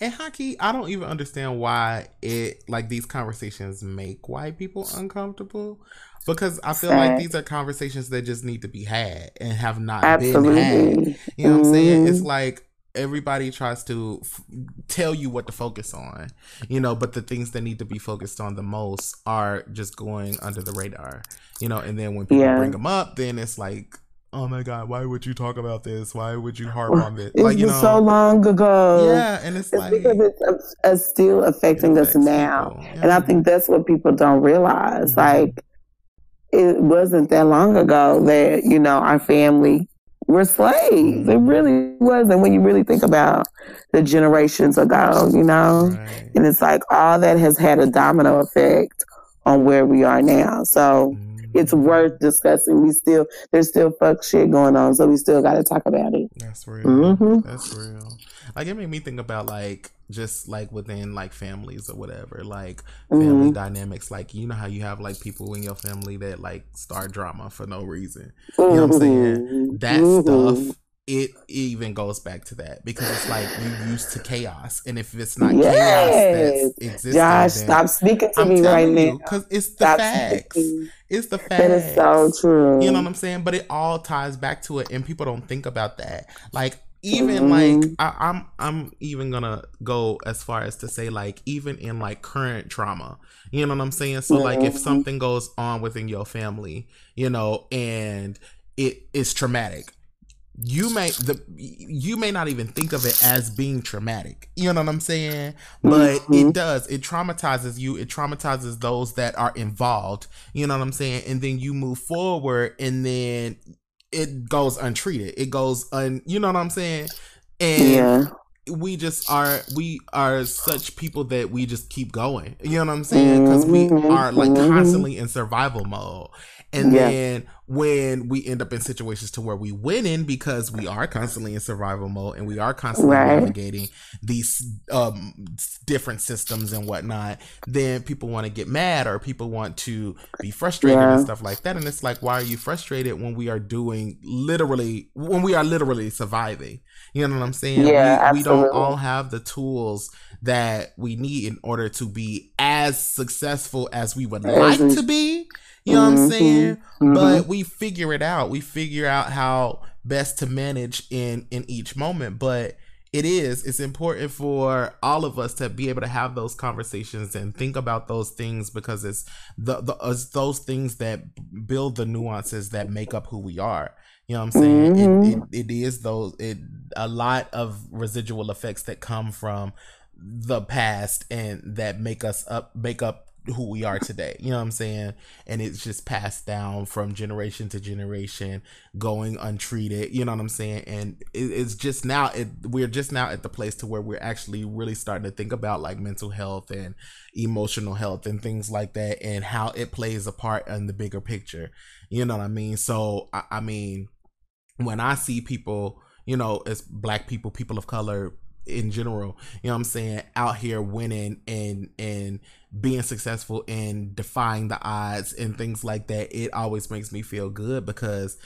And hockey, I don't even understand why it like these conversations make white people uncomfortable. Because I feel like these are conversations that just need to be had and have not Absolutely. been had. You know what mm-hmm. I'm saying? It's mm-hmm. like everybody tries to f- tell you what to focus on, you know, but the things that need to be focused on the most are just going under the radar, you know, and then when people yeah. bring them up, then it's like, oh my god, why would you talk about this? Why would you harp on this? It like, you know, so long ago. Yeah, and it's, it's like because it's, it's still affecting it us now, yeah. and I think that's what people don't realize. Mm-hmm. Like, it wasn't that long ago that you know our family were slaves. It really wasn't when you really think about the generations ago, you know? Right. And it's like all that has had a domino effect on where we are now. So mm-hmm. it's worth discussing. We still, there's still fuck shit going on. So we still got to talk about it. That's real. Mm-hmm. That's real. Like it made me think about like just like within like families or whatever, like family mm-hmm. dynamics. Like you know how you have like people in your family that like start drama for no reason. You know what I'm saying? Mm-hmm. That mm-hmm. stuff it even goes back to that because it's like you used to chaos, and if it's not yes. chaos that's existing, Josh, stop speaking to I'm me right now because it's the stop facts. Speaking. It's the facts. That is so true. You know what I'm saying? But it all ties back to it, and people don't think about that. Like even mm-hmm. like I, I'm I'm even gonna go as far as to say like even in like current trauma, you know what I'm saying? So mm-hmm. like if mm-hmm. something goes on within your family, you know, and it is traumatic, you may the you may not even think of it as being traumatic you know what i'm saying but mm-hmm. it does it traumatizes you it traumatizes those that are involved you know what i'm saying and then you move forward and then it goes untreated. It goes un you know what I'm saying? And yeah. We just are we are such people that we just keep going. You know what I'm saying? Because we mm-hmm. are like mm-hmm. constantly in survival mode. And yeah. then when we end up in situations to where we win in because we are constantly in survival mode and we are constantly right. navigating these um, different systems and whatnot, then people want to get mad or people want to be frustrated yeah. and stuff like that. And it's like, why are you frustrated when we are doing literally when we are literally surviving? You know what I'm saying? Yeah, we, we don't all have the tools that we need in order to be as successful as we would like to be. You know mm-hmm. what I'm mm-hmm. saying? Mm-hmm. But we figure it out. We figure out how best to manage in in each moment. But it is it's important for all of us to be able to have those conversations and think about those things because it's the, the it's those things that build the nuances that make up who we are you know what i'm saying mm-hmm. it, it, it is those it a lot of residual effects that come from the past and that make us up make up who we are today. You know what I'm saying? And it's just passed down from generation to generation, going untreated. You know what I'm saying? And it, it's just now it we're just now at the place to where we're actually really starting to think about like mental health and emotional health and things like that and how it plays a part in the bigger picture. You know what I mean? So I, I mean, when I see people, you know, as black people, people of color, in general, you know what I'm saying, out here winning and and being successful and defying the odds and things like that, it always makes me feel good because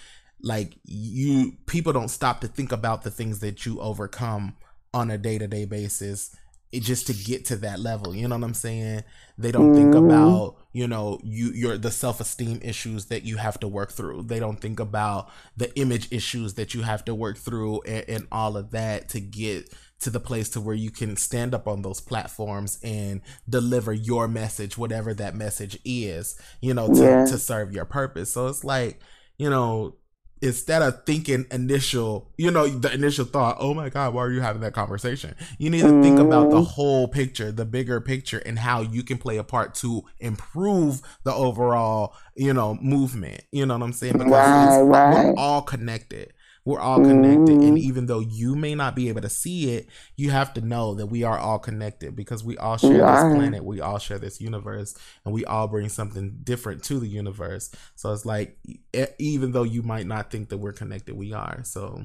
like you people don't stop to think about the things that you overcome on a day-to-day basis it just to get to that level. You know what I'm saying? They don't think mm-hmm. about, you know, you your the self-esteem issues that you have to work through. They don't think about the image issues that you have to work through and, and all of that to get to the place to where you can stand up on those platforms and deliver your message, whatever that message is, you know, to, yeah. to serve your purpose. So it's like, you know, instead of thinking initial, you know, the initial thought, oh my God, why are you having that conversation? You need to think about the mm. whole picture, the bigger picture, and how you can play a part to improve the overall, you know, movement. You know what I'm saying? Because right, right. we're all connected. We're all connected. Mm-hmm. And even though you may not be able to see it, you have to know that we are all connected because we all share this planet. We all share this universe and we all bring something different to the universe. So it's like, even though you might not think that we're connected, we are. So,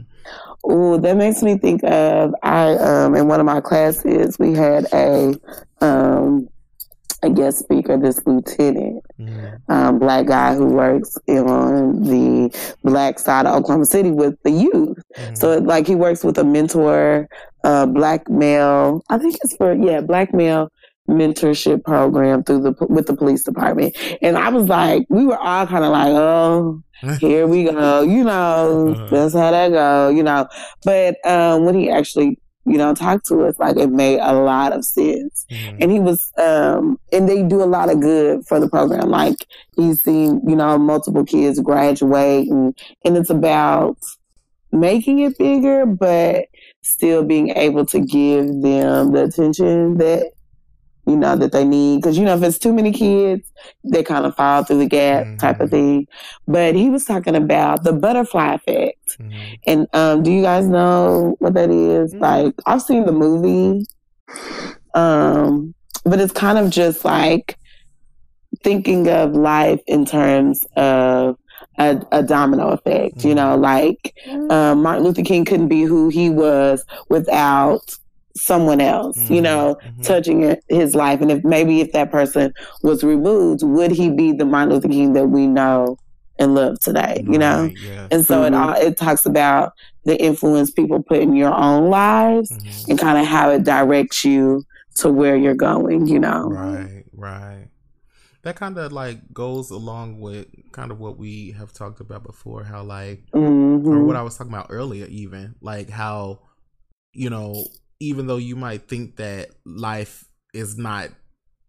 oh, that makes me think of I, um, in one of my classes, we had a, um, a guest speaker, this lieutenant, mm-hmm. um, black guy who works on the black side of Oklahoma City with the youth. Mm-hmm. So, like, he works with a mentor, uh, black male. I think it's for yeah, black male mentorship program through the with the police department. And I was like, we were all kind of like, oh, here we go, you know, uh-huh. that's how that go, you know. But um, when he actually you know, talk to us, like it made a lot of sense. Mm-hmm. And he was, um, and they do a lot of good for the program. Like he's seen, you know, multiple kids graduate and, and it's about making it bigger, but still being able to give them the attention that you know, that they need. Because, you know, if it's too many kids, they kind of fall through the gap mm-hmm. type of thing. But he was talking about the butterfly effect. Mm-hmm. And um, do you guys know what that is? Mm-hmm. Like, I've seen the movie, um, but it's kind of just like thinking of life in terms of a, a domino effect. You know, mm-hmm. like um, Martin Luther King couldn't be who he was without someone else, mm-hmm. you know, mm-hmm. touching his life. And if maybe if that person was removed, would he be the Martin Luther King that we know and love today? You know, yeah. and so mm-hmm. it all it talks about the influence people put in your own lives mm-hmm. and kind of how it directs you to where you're going. You know, right, right. That kind of like goes along with kind of what we have talked about before, how like, or mm-hmm. what I was talking about earlier, even like how, you know, even though you might think that life is not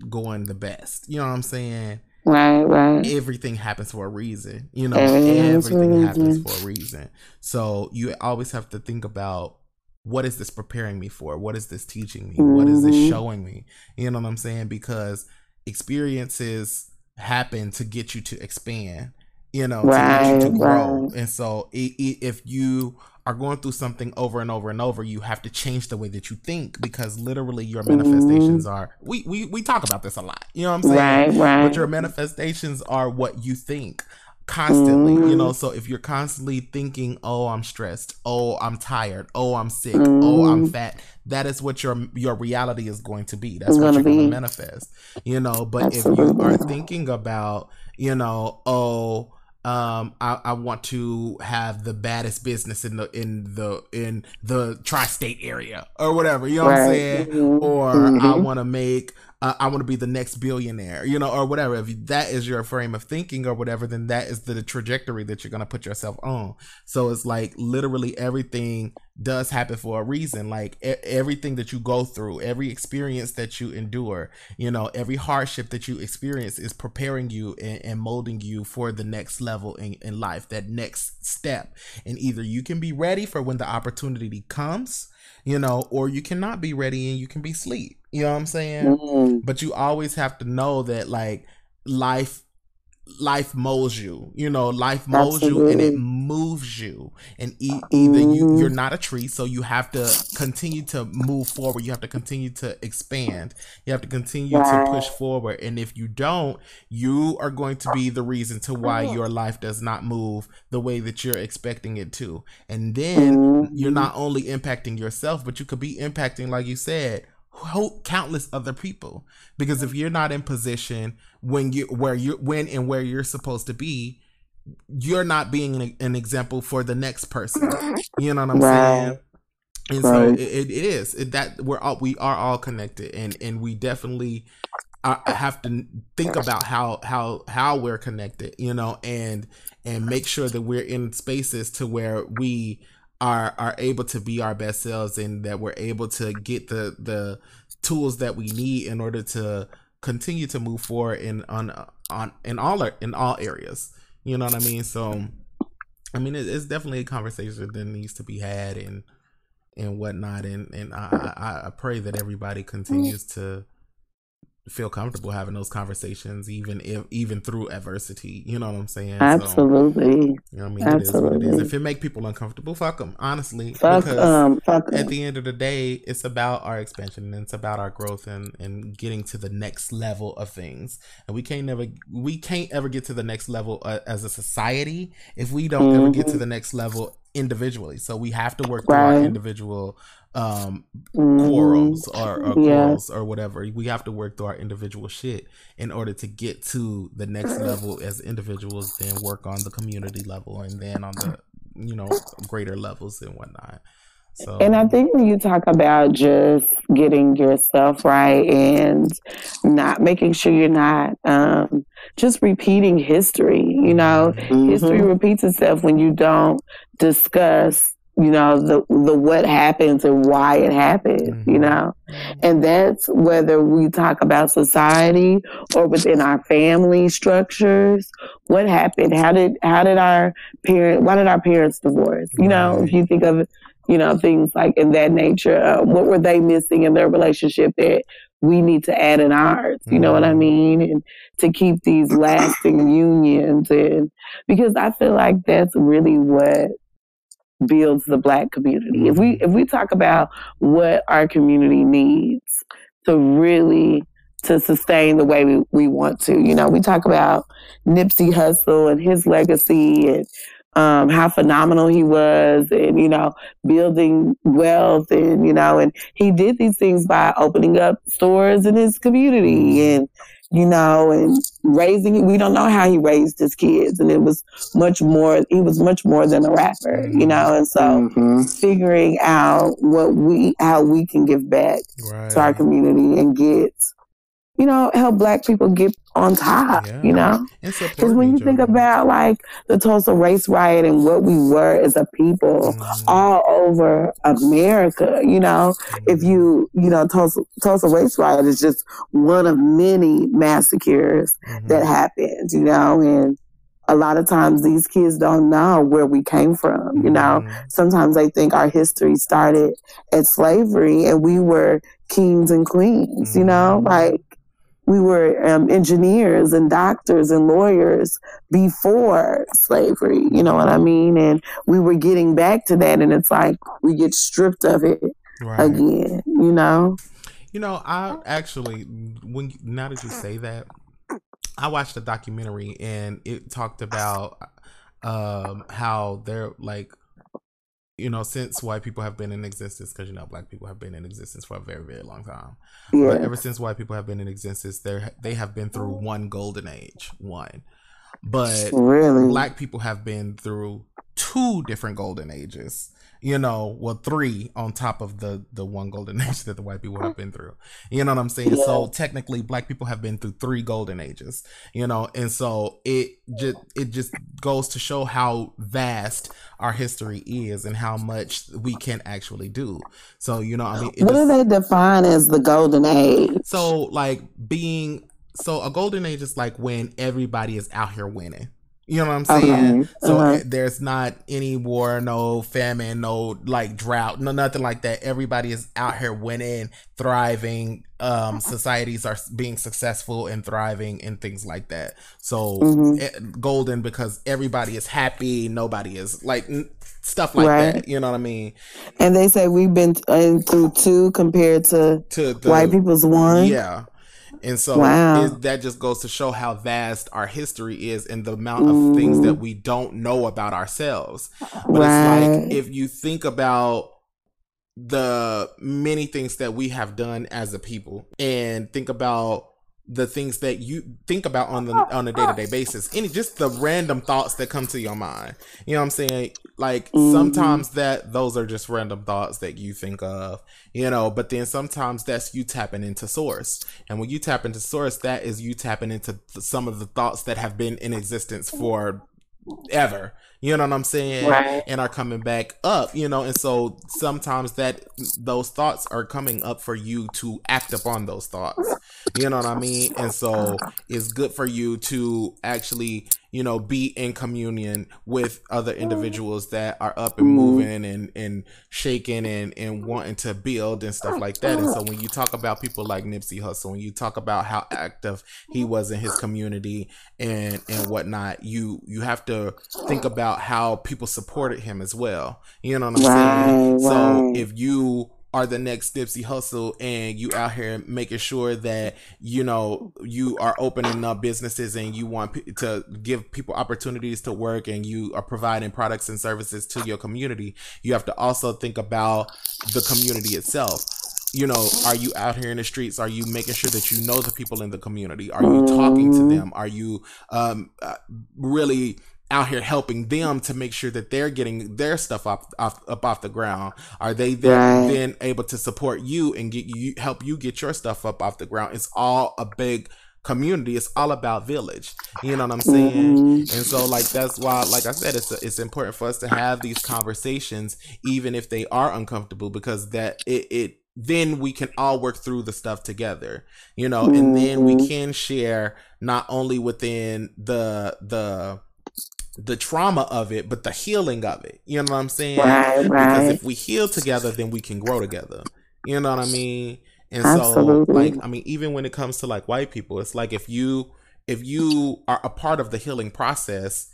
going the best. You know what I'm saying? Right, right. Everything happens for a reason. You know, everything, everything happens for a reason. So you always have to think about what is this preparing me for? What is this teaching me? Mm-hmm. What is this mm-hmm. showing me? You know what I'm saying? Because experiences happen to get you to expand, you know, right, to get you to grow. Right. And so if you are going through something over and over and over, you have to change the way that you think because literally your manifestations mm-hmm. are we, we we talk about this a lot. You know what I'm saying? Right, right. But your manifestations are what you think constantly, mm-hmm. you know. So if you're constantly thinking, "Oh, I'm stressed. Oh, I'm tired. Oh, I'm sick. Mm-hmm. Oh, I'm mm-hmm. fat." That is what your your reality is going to be. That's what you're going to manifest. You know, but Absolutely. if you are thinking about, you know, oh, um, I, I want to have the baddest business in the in the in the tri-state area or whatever. You know right. what I'm saying? Mm-hmm. Or mm-hmm. I want to make uh, I want to be the next billionaire, you know, or whatever. If that is your frame of thinking or whatever, then that is the trajectory that you're going to put yourself on. So it's like literally everything does happen for a reason. Like e- everything that you go through, every experience that you endure, you know, every hardship that you experience is preparing you and, and molding you for the next level in, in life, that next step. And either you can be ready for when the opportunity comes you know, or you cannot be ready and you can be sleep. You know what I'm saying? Mm-hmm. But you always have to know that like life life molds you you know life molds Absolutely. you and it moves you. And e- either mm-hmm. you you're not a tree so you have to continue to move forward. You have to continue to expand. You have to continue to push forward. And if you don't you are going to be the reason to why your life does not move the way that you're expecting it to. And then mm-hmm. you're not only impacting yourself but you could be impacting like you said countless other people. Because if you're not in position when you where you when and where you're supposed to be you're not being an, an example for the next person. You know what i'm right. saying? And right. so it, it is. It, that we're all we are all connected. And and we definitely have to think about how how how we're connected you know and and make sure that we're in spaces to where we are are able to be our best selves and that we're able to get the the tools that we need in order to continue to move forward in on on in all in all areas. You know what i mean? So i mean it, it's definitely a conversation that needs to be had and and whatnot. And and i i, I pray that everybody continues to feel comfortable having those conversations even if even through adversity you know what i'm saying absolutely so, you know what i mean absolutely. it is what it is if it make people uncomfortable fuck them honestly fuck, because um, fuck at the end of the day it's about our expansion and it's about our growth and and getting to the next level of things and we can't never we can't ever get to the next level uh, as a society if we don't mm-hmm. ever get to mm-hmm. the next level individually so we have to work through our individual um mm-hmm. quarrels or, or yeah. quarrels or whatever. We have to work through our individual shit in order to get to the next level as individuals, then work on the community level and then on the you know greater levels and whatnot. So, and I think when you talk about just getting yourself right and not making sure you're not um, just repeating history, you know, mm-hmm. history repeats itself when you don't discuss you know the the what happens and why it happened mm-hmm. you know? And that's whether we talk about society or within our family structures what happened? How did how did our parent why did our parents divorce? You know if you think of you know things like in that nature uh, what were they missing in their relationship that we need to add in ours? You know what i mm-hmm. mean? And to keep these lasting unions and because i feel like that's really what builds the black community. If we if we talk about what our community needs to really to sustain the way we, we want to, you know, we talk about Nipsey Hussle and his legacy and um, how phenomenal he was and, you know, building wealth and, you know, and he did these things by opening up stores in his community and, you know, and raising, we don't know how he raised his kids. And it was much more, he was much more than a rapper, you know, and so mm-hmm. figuring out what we, how we can give back right. to our community and get you know, help black people get on top, yeah. you know? Because when you think about like the Tulsa race riot and what we were as a people mm-hmm. all over America, you know, mm-hmm. if you, you know, Tulsa, Tulsa race riot is just one of many massacres mm-hmm. that happened, you know, and a lot of times these kids don't know where we came from, you know. Mm-hmm. Sometimes they think our history started at slavery and we were kings and queens, you know, mm-hmm. like we were um, engineers and doctors and lawyers before slavery, you know what I mean? And we were getting back to that, and it's like we get stripped of it right. again, you know? You know, I actually, when now that you say that, I watched a documentary and it talked about um, how they're like you know, since white people have been in existence, because you know, black people have been in existence for a very, very long time. Yeah. But ever since white people have been in existence, they they have been through one golden age, one. But really, black people have been through two different golden ages you know, well, three on top of the the one golden age that the white people have been through. You know what I'm saying? Yeah. So technically, black people have been through three golden ages. You know, and so it just it just goes to show how vast our history is and how much we can actually do. So you know, I mean, what do they define as the golden age? So like being so a golden age is like when everybody is out here winning. You know what I'm saying? Okay. So uh-huh. there's not any war, no famine, no like drought, no nothing like that. Everybody is out here winning, thriving. Um, societies are being successful and thriving and things like that. So mm-hmm. it, golden because everybody is happy, nobody is like stuff like right. that. You know what I mean? And they say we've been through two compared to, to the, white people's one. Yeah. And so wow. it, that just goes to show how vast our history is and the amount of Ooh. things that mm. we don't know about ourselves. But right. it's like if you think about the many things that we have done as a people and think about the things that you think about on the on a day to day basis. Any just the random thoughts that come to your mind. You know what I'm saying? Like mm-hmm. sometimes that those are just random thoughts that you think of, you know, but then sometimes that's you tapping into source. And when you tap into source, that is you tapping into some of the thoughts that have been in existence for ever you know what I'm saying? Right. And are coming back up, you know, and so sometimes that those thoughts are coming up for you to act upon those thoughts. You know what I mean? And so it's good for you to actually you know, be in communion with other individuals that are up and mm-hmm. moving and, and shaking and, and wanting to build and stuff like that. And so when you talk about people like Nipsey Hussle, when you talk about how active he was in his community and, and whatnot, you, you have to think about how people supported him as well. You know what I'm right, saying? Right. So if you are the next Nipsey Hussle and you out here making sure that you know you are opening up businesses and you want p- to give people opportunities to work and you are providing products and services to your community you have to also think about the community itself you know, are you out here in the streets? Are you making sure that you know the people in the community? Are you talking to them? Are you um, uh, really out here helping them to make sure that they're getting their stuff up off, up off the ground? Are they then, right. then able to support you and get you help you get your stuff up off the ground? It's all a big community. It's all about village. You know what I'm saying? Mm-hmm. And so like that's why, like I said, it's it's important for us to have these conversations, even if they are uncomfortable, because that it it then we can all work through the stuff together you know mm-hmm. and then we mm-hmm. can share not only within the the the trauma of it, but the healing of it. You know what I'm saying? Right, right. Because if we heal together, then we can grow together. You know what I mean? And Absolutely. so, like, I mean, even when it comes to like white people, it's like if you if you are a part of the healing process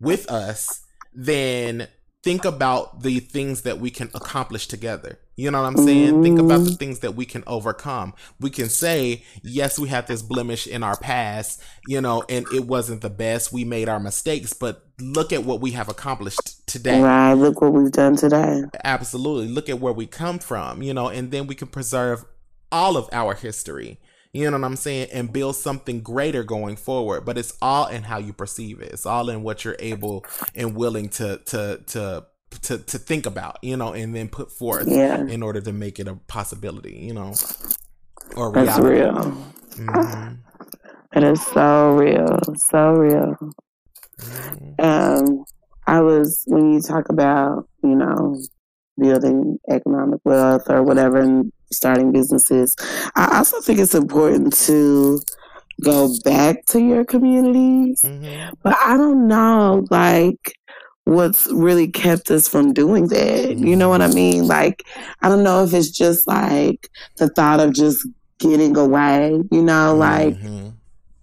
with us, then think about the things that we can accomplish together. You know what I'm saying? Mm. Think about the mm-hmm. things that we can overcome. We can say, yes, we had this blemish in our past, you know, and it wasn't the best. We made our mistakes, but look at what we have accomplished today. Right. Look what we've done today. Absolutely. Look at where we come from, you know, and then we can preserve all of our history. You know what I'm saying? And build something greater going forward. But it's all in how you perceive it. It's all in what you're able and willing to to to to to think about, you know, and then put forth yeah. in order to make it a possibility, you know, or reality. That's real. Mm-hmm. It is so real, so real. Mm-hmm. Um, I was when you talk about, you know, building economic wealth or whatever and starting businesses. I also think it's important to go back to your communities. Mm-hmm. But I don't know, like, what's really kept us from doing that. You know what I mean? Like, I don't know if it's just like the thought of just getting away, you know, like mm-hmm.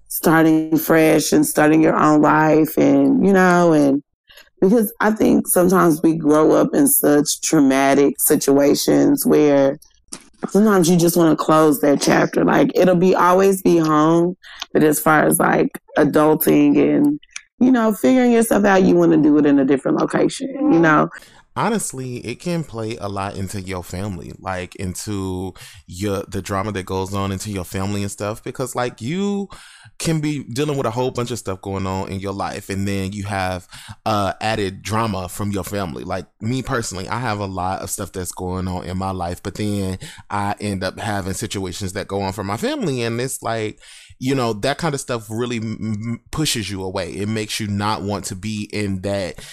starting fresh and starting your own life and, you know, and because I think sometimes we grow up in such traumatic situations where sometimes you just want to close that chapter. Like it'll be always be home, but as far as like adulting and you know figuring yourself out, you want to do it in a different location. You know, honestly it can play a lot into your family like into your the drama that goes on into your family and stuff because like you can be dealing with a whole bunch of stuff going on in your life and then you have uh added drama from your family. Like me personally i have a lot of stuff that's going on in my life but then i end up having situations that go on for my family and it's like you know that kind of stuff really m- pushes you away. It makes you not want to be in that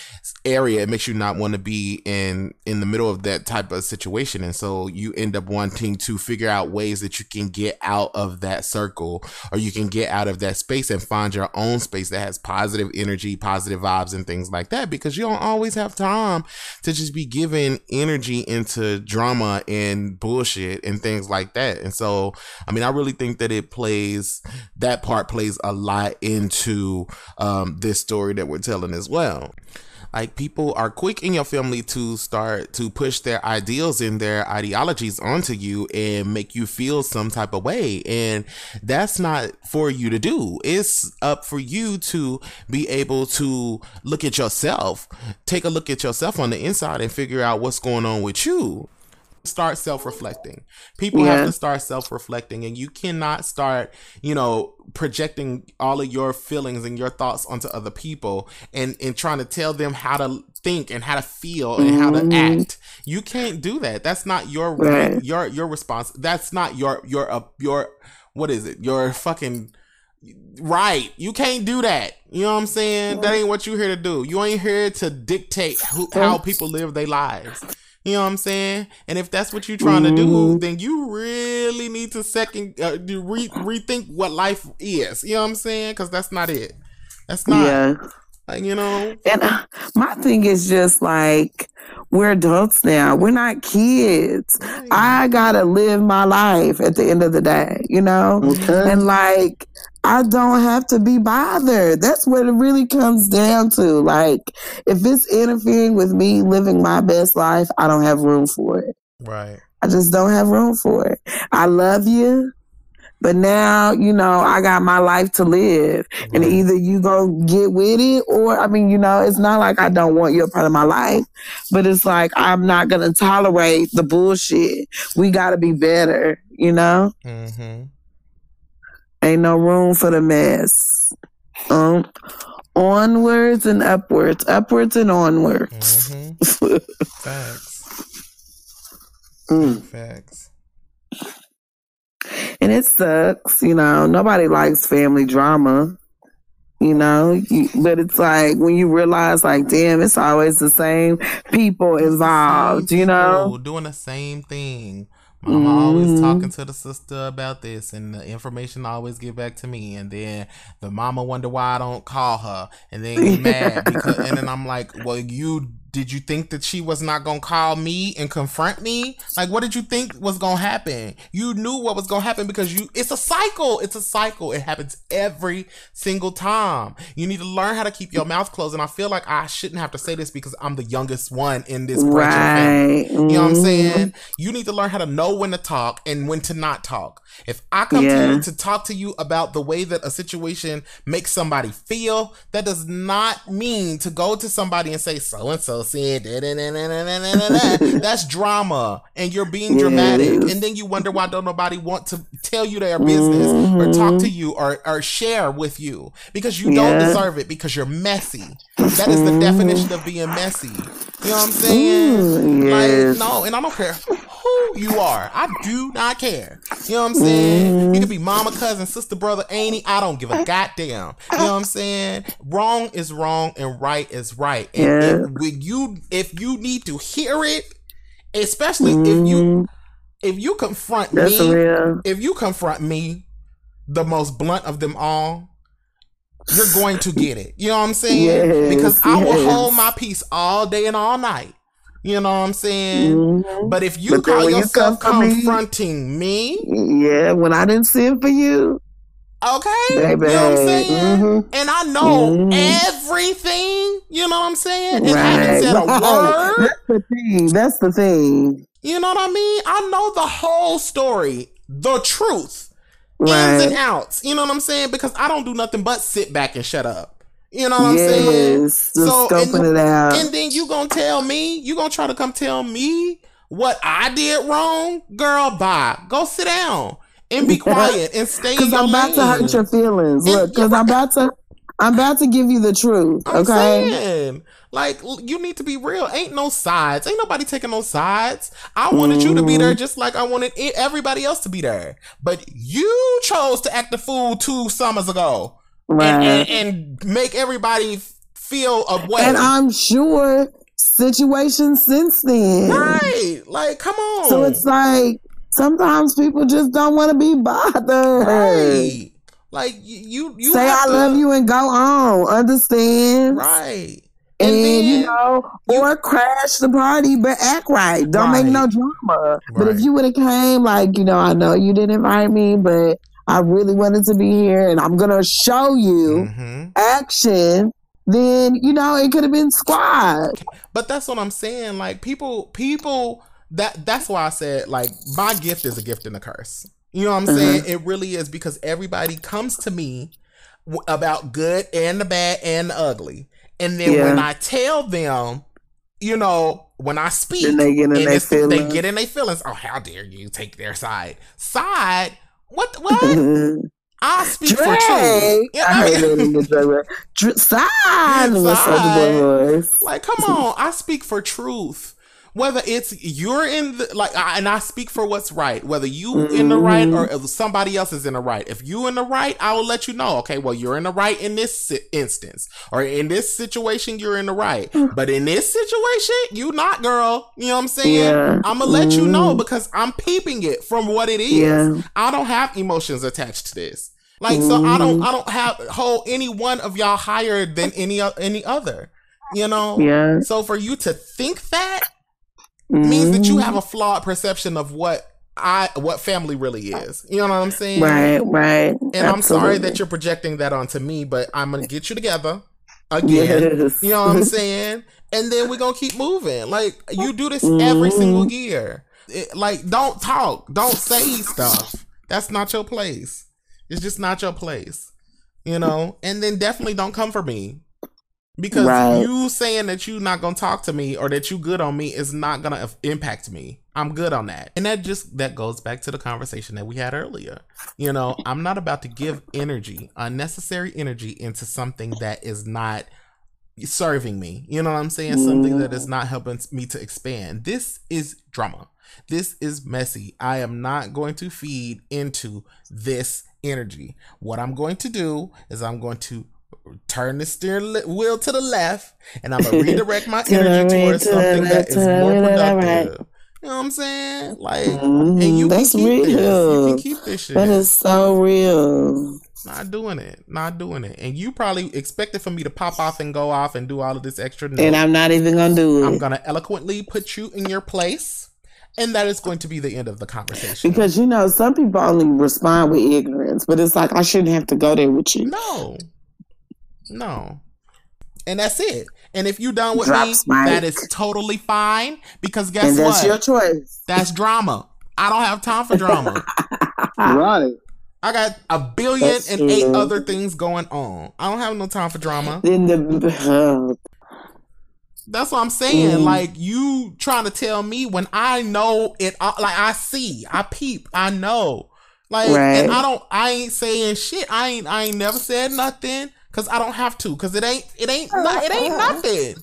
area. It makes you not want to be in in the middle of that type of situation. And so you end up wanting to figure out ways that you can get out of that circle or you can get out of that space and find your own space that has positive energy positive vibes and things like that because you don't always have time to just be giving energy into drama and bullshit and things like that. And so i mean i really think that it plays that part plays a lot into um, this story that we're telling as well. Like people are quick in your family to start to push their ideals and their ideologies onto you and make you feel some type of way. And that's not for you to do. It's up for you to be able to look at yourself take a look at yourself on the inside and figure out what's going on with you start self-reflecting. People yeah. have to start self-reflecting and you cannot start, you know, projecting all of your feelings and your thoughts onto other people and and trying to tell them how to think and how to feel and mm-hmm. how to mm-hmm. act. You can't do that. That's not your right. your your response. That's not your your uh, your what is it? Your fucking right. You can't do that. You know what I'm saying? That ain't what you here to do. You ain't here to dictate who, how people live their lives. You know what I'm saying? And if that's what you're trying to do, mm-hmm. then you really need to second uh, re- rethink what life is. You know what I'm saying? Because that's not it. That's not. Yeah. Like you know. And uh, my thing is just like we're adults now. We're not kids. Right. I gotta live my life at the end of the day. You know. Okay. And like I don't have to be bothered. That's what it really comes down to. Like, if it's interfering with me living my best life, I don't have room for it. Right. I just don't have room for it. I love you, but now, you know, I got my life to live. Right. And either you go get with it or, I mean, you know, it's not like I don't want you a part of my life, but it's like I'm not going to tolerate the bullshit. We got to be better, you know? Mm-hmm. Ain't no room for the mess. Um, onwards and upwards, upwards and onwards. Mm-hmm. Facts. mm. Facts. And it sucks, you know. Nobody likes family drama, you know. You, but it's like when you realize, like, damn, it's always the same people involved, same you know, doing the same thing Mama mm-hmm. always talking to the sister about this, and the information always get back to me. And then the mama wonder why I don't call her, and then get mad because. And then I'm like, well, you did you think that she was not gonna call me and confront me? Like, what did you think was gonna happen? You knew what was gonna happen because you. It's a cycle. It's a cycle. It happens every single time. You need to learn how to keep your mouth closed. And I feel like I shouldn't have to say this because I'm the youngest one in this right. family. You know what I'm mm-hmm. saying? You need to learn how to know when to talk and when to not talk. If I come yeah. to you to talk to you about the way that a situation makes somebody feel, that does not mean to go to somebody and say so and so said that's drama and you're being dramatic. and then you wonder why don't nobody want to tell you their business mm-hmm. or talk to you or, or share with you because you don't deserve it because you're messy. That is the definition of being messy. You know what i'm saying? Mm, yes. like no and i don't care who you are i do not care you know what i'm saying you can be mama cousin sister brother auntie i don't give a goddamn you know what i'm saying wrong is wrong and right is right and, yeah. and when you if you need to hear it, especially if you mm-hmm. if you confront That's me, real. if you confront me, the most blunt of them all, you're going to get it. You know what I'm saying? Yes, because I yes. will hold my peace all day and all night. You know what I'm saying? Mm-hmm. But if you but call yourself you confronting me, me, yeah, when I didn't send for you, Okay. Baby. You know what I'm saying? Mm-hmm. And I know mm-hmm. everything. You know what I'm saying? And right. I haven't said a word. That's the thing. That's the thing. You know what I mean? I know the whole story, the truth, right. ins and outs. You know what I'm saying? Because I don't do nothing but sit back and shut up. You know what I'm saying? So scoping and, it out. And then you gonna tell me, you gonna try to come tell me what I did wrong? Girl, bye. Go sit down and be quiet and stay. Because I'm about to hurt your feelings. Look, because I'm about to. I'm about to give you the truth. I'm okay. Saying, like you need to be real. Ain't no sides. Ain't nobody taking no sides. I wanted mm. you to be there mm-hmm. just like I wanted everybody else to be there. But you chose to act the fool two summers ago. Right. And, and, and make everybody feel a way. And I'm sure situations since then. Right. Like, come on. So it's like sometimes people just don't want to be bothered. Right. Like you, you say I to, love you and go on. Understand? Right. And, and then, you know, you, or crash the party, but act right. Don't right. make no drama. Right. But if you would have came, like, you know, I know you didn't invite me, but I really wanted to be here, and I'm gonna show you mm-hmm. action. Then you know it could have been squad. But that's what I'm saying. Like people, people that that's why I said like my gift is a gift and a curse. You know what I'm mm-hmm. saying? It really is because everybody comes to me about good and the bad and the ugly. And then yeah. when I tell them you know, when I speak, then they get in their feelings. They get in their feelings. Oh, how dare you take their side? Side? What? What? I speak Drake. for truth. Yeah, I heard it in the Drake. Dr- side, side. Like, come on! I speak for truth whether it's you're in the like and I speak for what's right, whether you mm-hmm. in the right or if somebody else is in the right. If you in the right, I will let you know. Okay, well you're in the right in this instance, or in this situation you're in the right, but in this situation you not, girl. You know what I'm saying? Yeah. I'm gonna let mm-hmm. you know mm-hmm. because I'm peeping it from what it is. Yeah. I don't have emotions attached to this. Like mm-hmm. so, I don't I don't have hold any one of y'all higher than any any other. You know. Yeah. So for you to think that mm-hmm. means that you have a flawed perception of what I what family really is. You know what I'm saying? Right, right. And Absolutely. I'm sorry that you're projecting that onto me, but I'm gonna get you together again. Yes. You know what I'm saying? And then we're gonna keep moving. Like you do this mm-hmm. every single year. It, like don't talk, don't say stuff. That's not your place. It's just not your place. You know? And then definitely don't come for me because right. you saying that you not gonna talk to me or that you good on me is not gonna impact me. I'm good on that. And that just that goes back to the conversation that we had earlier. You know, I'm not about to give energy, unnecessary energy into something that is not serving me. You know what I'm saying? Something that is mm. not helping me to expand. This is drama. This is messy. I am not going to feed into this energy. What I'm going to do is I'm going to turn the steering wheel to the left, and I'm gonna redirect my energy towards something that is more productive. You know what I'm saying? Like, mm, and you that's can keep real. This. You can keep this shit. That is so real. Not doing it. Not doing it. And you probably expected for me to pop off and go off and do all of this extra. And I'm not even gonna do it. I'm gonna eloquently put you in your place. And that is going to be the end of the conversation. Because you know, some people only respond with ignorance, but it's like I shouldn't have to go there with you. No, no. And that's it. And if you done with me, that is totally fine. Because guess and that's what? your choice. That's drama. I don't have time for drama. right. I got a billion that's and true. eight other things going on. I don't have no time for drama. In the that's what I'm saying. Mm. Like you trying to tell me when I know it. Uh, like I see, I peep, I know. Like right. and I don't. I ain't saying shit. I ain't. I ain't never said nothing because I don't have to because it ain't it ain't it ain't nothing.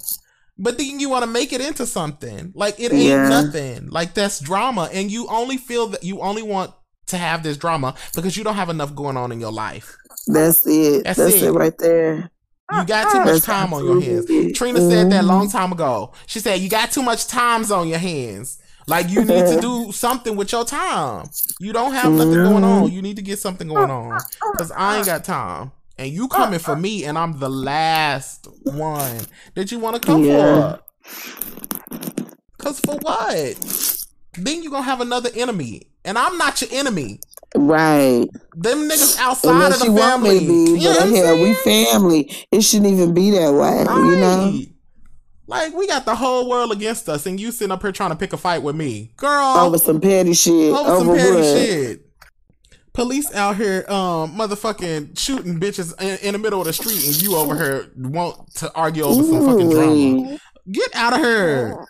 But then you want to make it into something like it ain't yeah. nothing. Like that's drama, and you only feel that you only want to have this drama because you don't have enough going on in your life. That's it. That's, that's it. it. right there. You got too much that's time on your hands. Trina mm-hmm. said that long time ago. She said you got too much times on your hands. Like you need to do something with your time. You don't have nothing going on. Mm-hmm. You need to get something going on because I ain't got time and you uh, coming for uh. me, and I'm the last one that you want to come yeah. for. Cause for what? Then you gonna have another enemy, and I'm not your enemy. Right. Them niggas outside Unless of the family. Be, you know yeah, we family. It shouldn't even be that way. Right. You know. Like we got the whole world against us, and you sitting up here trying to pick a fight with me, girl. Over some petty shit. Over, over some petty what? shit police out here um motherfucking shooting bitches in, in, the middle of the street and you over here want to argue over some fucking drama. Get out of here.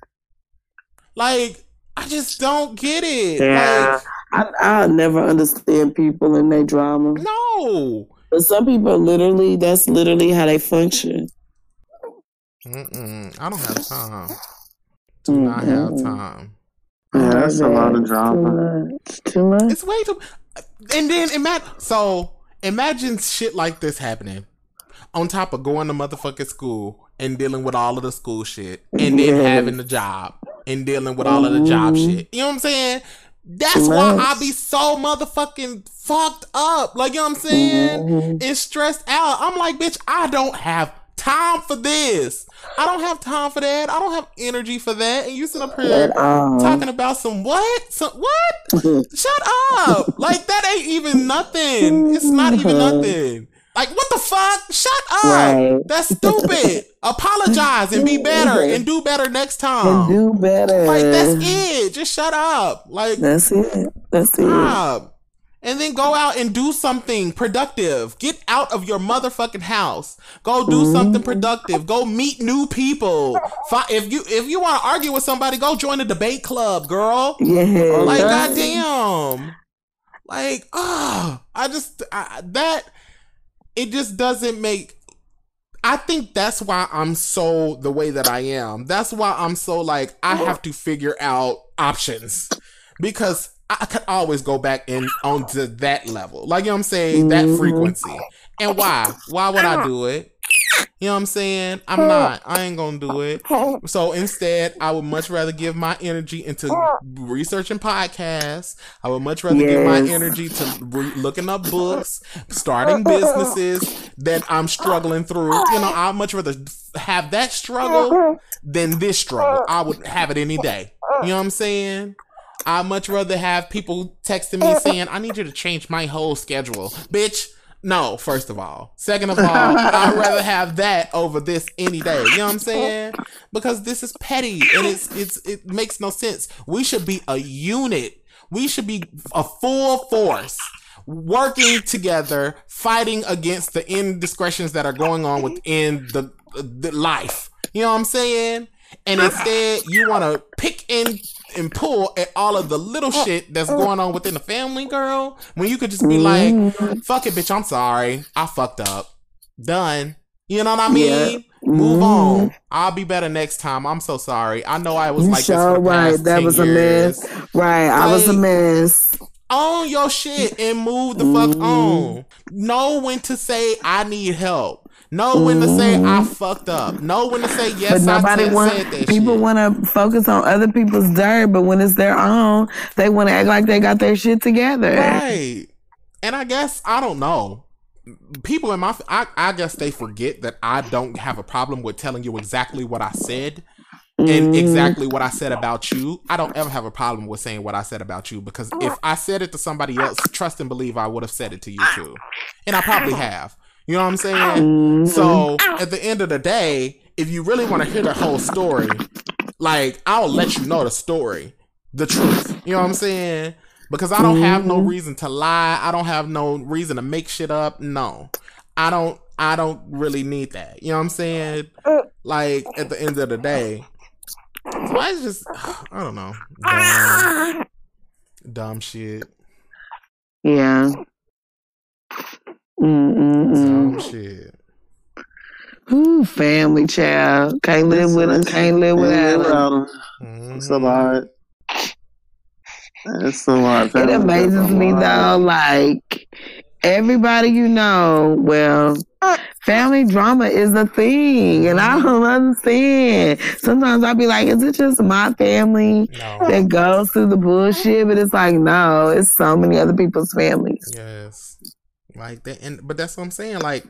Like, I just don't get it. Yeah. Like, I, I never understand people and their drama. No. But some people literally, that's literally how they function. Mm-mm. I don't have time. Do mm-hmm. not have time. Yeah, that's a lot of drama. Too much. Too much. It's way too and then imagine so imagine shit like this happening on top of going to motherfucking school and dealing with all of the school shit and then having the job and dealing with all of the job mm-hmm. shit. You know what I'm saying? That's why I be so motherfucking fucked up. Like, you know what I'm saying? Mm-hmm. And stressed out. I'm like, bitch, I don't have time for this. I don't have time for that. I don't have energy for that. And you sit up here talking about some what? Some what? Shut up. Like that ain't even nothing. It's not even nothing. Like what the fuck? Shut up. Right. That's stupid. Apologize and be better and do better next time. And do better. Like that's it. Just shut up. Like that's it. That's it. And then go out and do something productive. Get out of your motherfucking house. Go do mm-hmm. something productive. Go meet new people. If you if you want to argue with somebody, go join a debate club, girl. Yeah. Like goddamn. Like ah, oh, I just I, that it just doesn't make. I think that's why I'm so the way that I am. That's why I'm so like I have to figure out options because I could always go back in onto that level. Like, you know what I'm saying? That mm-hmm. frequency. And why? Why would I do it? You know what I'm saying? I'm not. I ain't gonna do it. So instead, I would much rather give my energy into researching podcasts. I would much rather yes. give my energy to re- looking up books, starting businesses that I'm struggling through. You know, I'd much rather have that struggle than this struggle. I would have it any day. You know what I'm saying? I'd much rather have people texting me saying, I need you to change my whole schedule. Bitch, no, first of all. Second of all, I'd rather have that over this any day. You know what I'm saying? Because this is petty and it's it's it makes no sense. We should be a unit. We should be a full force working together, fighting against the indiscretions that are going on within the, the life. You know what I'm saying? And instead, you want to pick and and pull at all of the little shit that's going on within the family, girl. When you could just be like, mm-hmm. "Fuck it, bitch. I'm sorry. I fucked up. Done." You know what I mean? Yeah. Move mm-hmm. on. I'll be better next time. I'm so sorry. I know I was like sure this right. That was years. a mess. Right. Like, I was a mess. Own your shit and move the fuck mm-hmm. on. Know when to say I need help. Know when to say I mm-hmm. fucked up. Know when to say yes. But nobody I want, said that People want to focus on other people's dirt, but when it's their own, they want to act like they got their shit together. Right. And I guess I don't know. People in my, I, I guess they forget that I don't have a problem with telling you exactly what I said and mm-hmm. exactly what I said about you. I don't ever have a problem with saying what I said about you because if I said it to somebody else, trust and believe I would have said it to you too. And I probably have. You know what I'm saying? Mm-hmm. So at the end of the day, if you really want to hear the whole story, like I'll let you know the story, the truth. You know what I'm saying? Because I don't have no mm-hmm. reason to lie. I don't have no reason to make shit up. No. I don't I don't really need that. You know what I'm saying? Like at the end of the day. So I just I don't know. Dumb, dumb shit. Yeah. Mm-mm-mm. Some shit. Ooh, family child. Can't live with them. Can't live without them. Mm-hmm. It's a lot. It's a lot. It amazes me though, like everybody you know, well, family drama is a thing, and I don't understand. Sometimes I'll be like, is it just my family no. that goes through the bullshit? But it's like, no, it's so many other people's families. Yes. Like that, and but that's what I'm saying. Like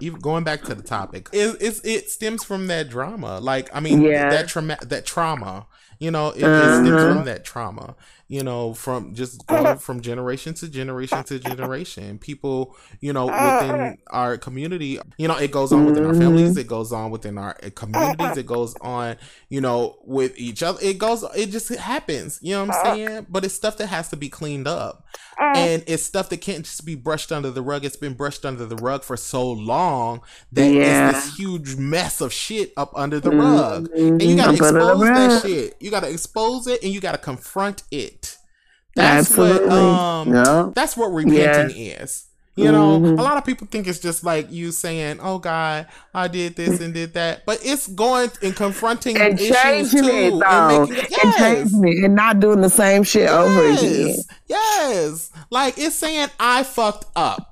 even going back to the topic, it, it's it stems from that drama. Like I mean, yeah. that trauma, that trauma. You know, it, uh-huh. it stems uh-huh. from that trauma you know, from just going from generation to generation to generation. People, you know, within our community, you know, it goes on within our families, it goes on within our uh, communities, it goes on, you know, with each other. It goes, it just happens, you know what I'm saying? But it's stuff that has to be cleaned up. And it's stuff that can't just be brushed under the rug. It's been brushed under the rug for so long that yeah. it's this huge mess of shit up under the rug. And you gotta expose that shit. You gotta expose it and you gotta confront it. That's Absolutely. what um yeah. that's what repenting is. You know, mm-hmm. a lot of people think it's just like you saying, "Oh God, I did this and did that," but it's going and confronting and issues too, it, and, making, yes. and changing it, and not doing the same shit yes. over again. Yes, like it's saying, "I fucked up."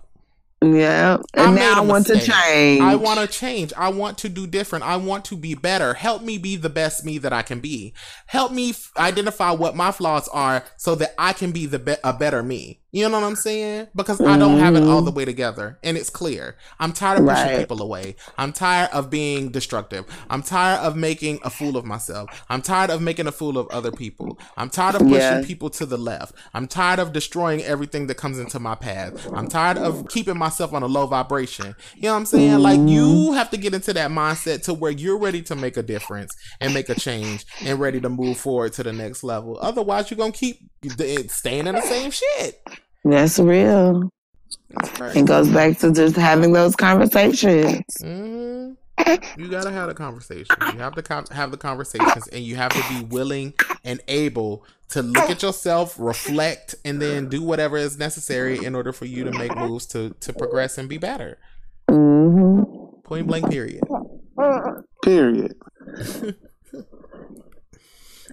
Yeah. And I now I want mistake. to change. I want to change. I want to do different. I want to be better. Help me be the best me that I can be. Help me f- identify what my flaws are so that I can be the be- a better me. You know what I'm saying? Because mm-hmm. I don't have it all the mm-hmm. way together and it's clear. I'm tired of pushing right. people away. I'm tired of being destructive. I'm tired of making a fool of myself. I'm tired of making a fool of other people. I'm tired of pushing yeah. people to the left. I'm tired of destroying everything that comes into my path. I'm tired of keeping myself on a low vibration. You know what I'm saying? Mm-hmm. Like you mm-hmm. have to get into that mindset to where you're ready to make a difference and make a change and ready to move forward to the next level. Otherwise, you're going to keep staying in the same shit. That's real. Right. It goes back to just having those conversations. Mm-hmm. You gotta have the conversations. You have to con- have the conversations, and you have to be willing and able to look at yourself, reflect, and then do whatever is necessary in order for you to make moves to to progress and be better. Mm-hmm. Point blank. Period. Period.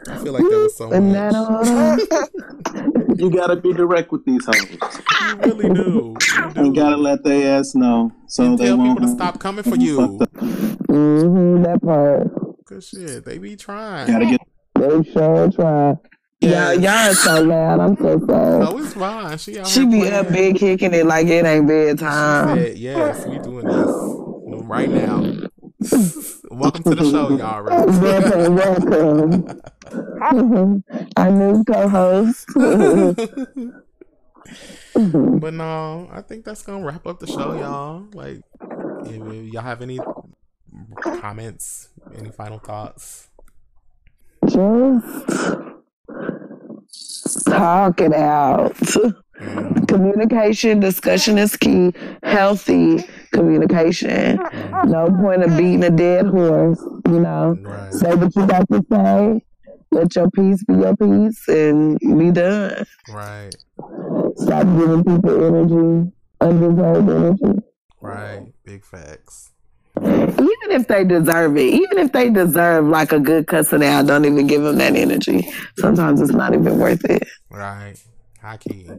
I feel like that was so much. you gotta be direct with these hoes. You really do. You do. gotta let their ass know. So and they tell won't people to stop coming for you. Mm-hmm, that part. Good shit. They be trying. Gotta get. They sure try. Yeah, y'all are so loud. I'm so sorry. No, it's fine. She she be playing. up big kicking it like it ain't bedtime. She said, yes, we doing this right now. welcome to the show, y'all. welcome, welcome. Our new co-host. but no, I think that's gonna wrap up the show, y'all. Like, if y'all have any comments, any final thoughts? Just talk it out. Communication, discussion is key. Healthy communication. Mm-hmm. No point of beating a dead horse. You know, right. say what you got to say. Let your peace be your peace, and be done. Right. Stop giving people energy, undeserved energy. Right. Big facts. Even if they deserve it, even if they deserve like a good cussing out, don't even give them that energy. Sometimes it's not even worth it. Right. High key.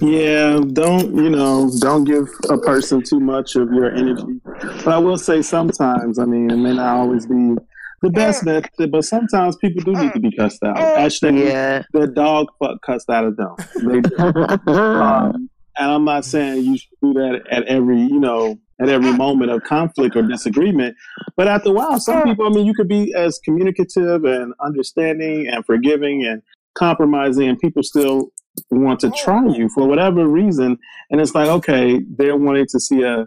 Yeah, don't you know? Don't give a person too much of your energy. But I will say sometimes. I mean, it may not always be the best method, but sometimes people do need to be cussed out. Actually, yeah. the dog fuck cussed out of them. They do. um, and I'm not saying you should do that at every, you know, at every moment of conflict or disagreement. But after a while, some people, I mean, you could be as communicative and understanding and forgiving and compromising, and people still want to try you for whatever reason. And it's like, okay, they're wanting to see a,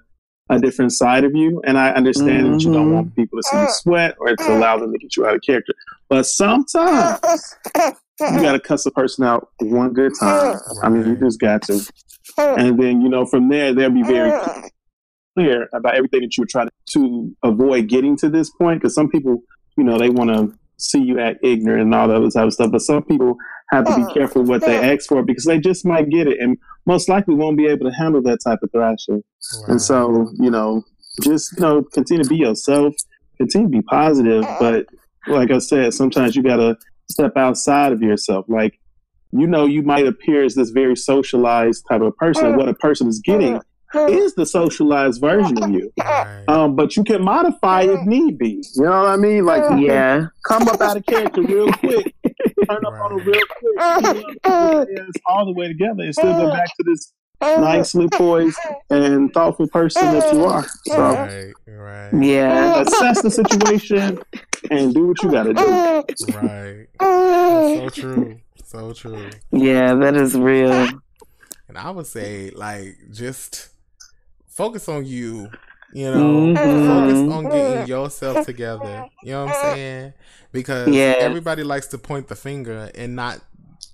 a different side of you. And I understand mm-hmm. that you don't want mm-hmm. people to see you sweat or to allow them to get you out of character. But sometimes you got to cuss a person out one good time. I mean, you just got to. And then, you know, from there, they'll be very clear about everything that you were trying to avoid getting to this point. Because some people, you know, they want to see you act ignorant and all that other type of stuff. But some people have to be mm, careful what they ask for because they just might get it and most likely won't be able to handle that type of thrashing. Wow. And so, you know, just you know, continue to be yourself, continue to be positive, but like I said, sometimes you gotta step outside of yourself. Like, you know, you might appear as this very socialized type of person. Mm, what a person is getting is the socialized version of you. Um, but you can modify if need be. You know what I mean? Like, yeah, come up out of character real quick, turn up on it real quick, all the way together, and still go back to this nicely poised and thoughtful person that you are. So, right, right. yeah, assess the situation and do what you got to do. Right. That's so true. So true. Yeah, that is real. And I would say, like, just focus on you. You know, mm-hmm. focus on getting yourself together. You know what I'm saying? Because yeah. everybody likes to point the finger and not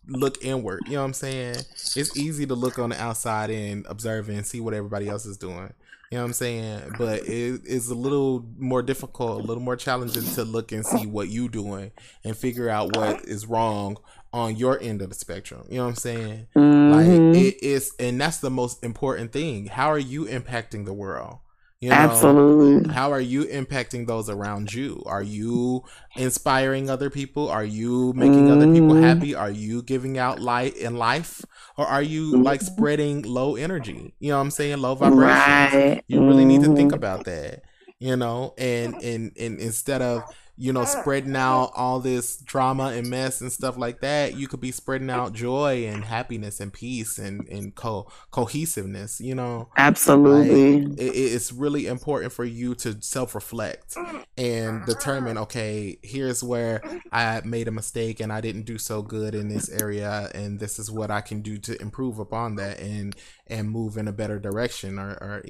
look inward. You know what I'm saying? It's easy to look on the outside and observe and see what everybody else is doing. You know what I'm saying? But it is a little more difficult, a little more challenging to look and see what you doing and figure out what is wrong on your end of the spectrum. You know what I'm saying? Mm-hmm. Like it is, and that's the most important thing. How are you impacting the world? You know, Absolutely. How are you impacting those around you? Are you inspiring other people? Are you making mm. other people mm-hmm. happy? Are you giving out light in life? Or are you like mm-hmm. spreading low energy? You know what I'm saying? Low vibrations. Right. You really need to think mm-hmm. about that. You know, and and and instead of you know, spreading out all this drama and mess and stuff like that, you could be spreading out joy and happiness and peace and, and co- cohesiveness, you know? Absolutely. Like, it, it's really important for you to self reflect and determine, okay, here's where I made a mistake and I didn't do so good in this area, and this is what I can do to improve upon that and and move in a better direction or, or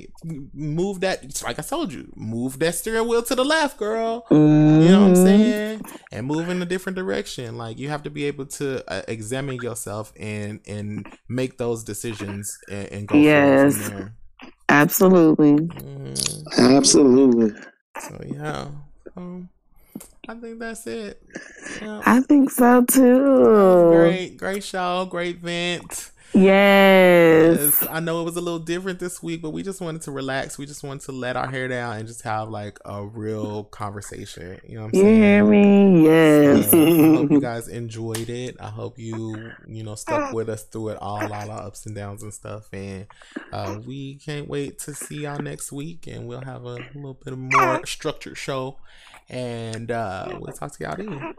move that like I told you, move that steering wheel to the left, girl. Mm-hmm. You know know what I'm saying? And move in a different direction. Like you have to be able to uh, examine yourself and and make those decisions and, and go yes. Absolutely. Mm. Absolutely. So yeah. Um, I think that's it. Yeah. I think so too. Great, great show, great vent. Yes. yes. I know it was a little different this week, but we just wanted to relax. We just wanted to let our hair down and just have like a real conversation. You know what I'm you saying? You hear me? Yes. So, I hope you guys enjoyed it. I hope you, you know, stuck with us through it all, all our ups and downs and stuff. And uh, we can't wait to see y'all next week and we'll have a little bit more structured show. And uh, we'll talk to y'all then.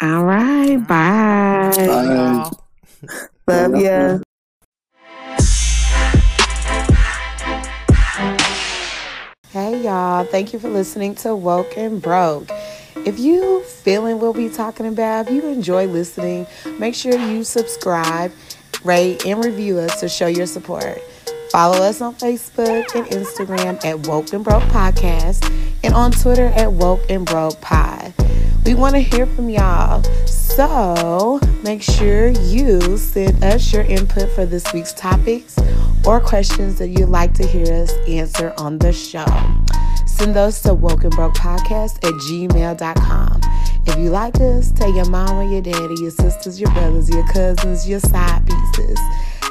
All right. Bye. Bye. Love ya. Hey y'all, thank you for listening to Woke and Broke. If you feeling what we talking about, if you enjoy listening, make sure you subscribe, rate, and review us to show your support. Follow us on Facebook and Instagram at Woke and Broke Podcast and on Twitter at Woke and Broke Pod. We want to hear from y'all. So make sure you send us your input for this week's topics or questions that you'd like to hear us answer on the show. Send those to Woke and Broke Podcast at gmail.com. If you like us, tell your mama, your daddy, your sisters, your brothers, your cousins, your side pieces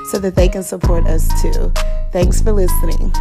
so that they can support us too. Thanks for listening.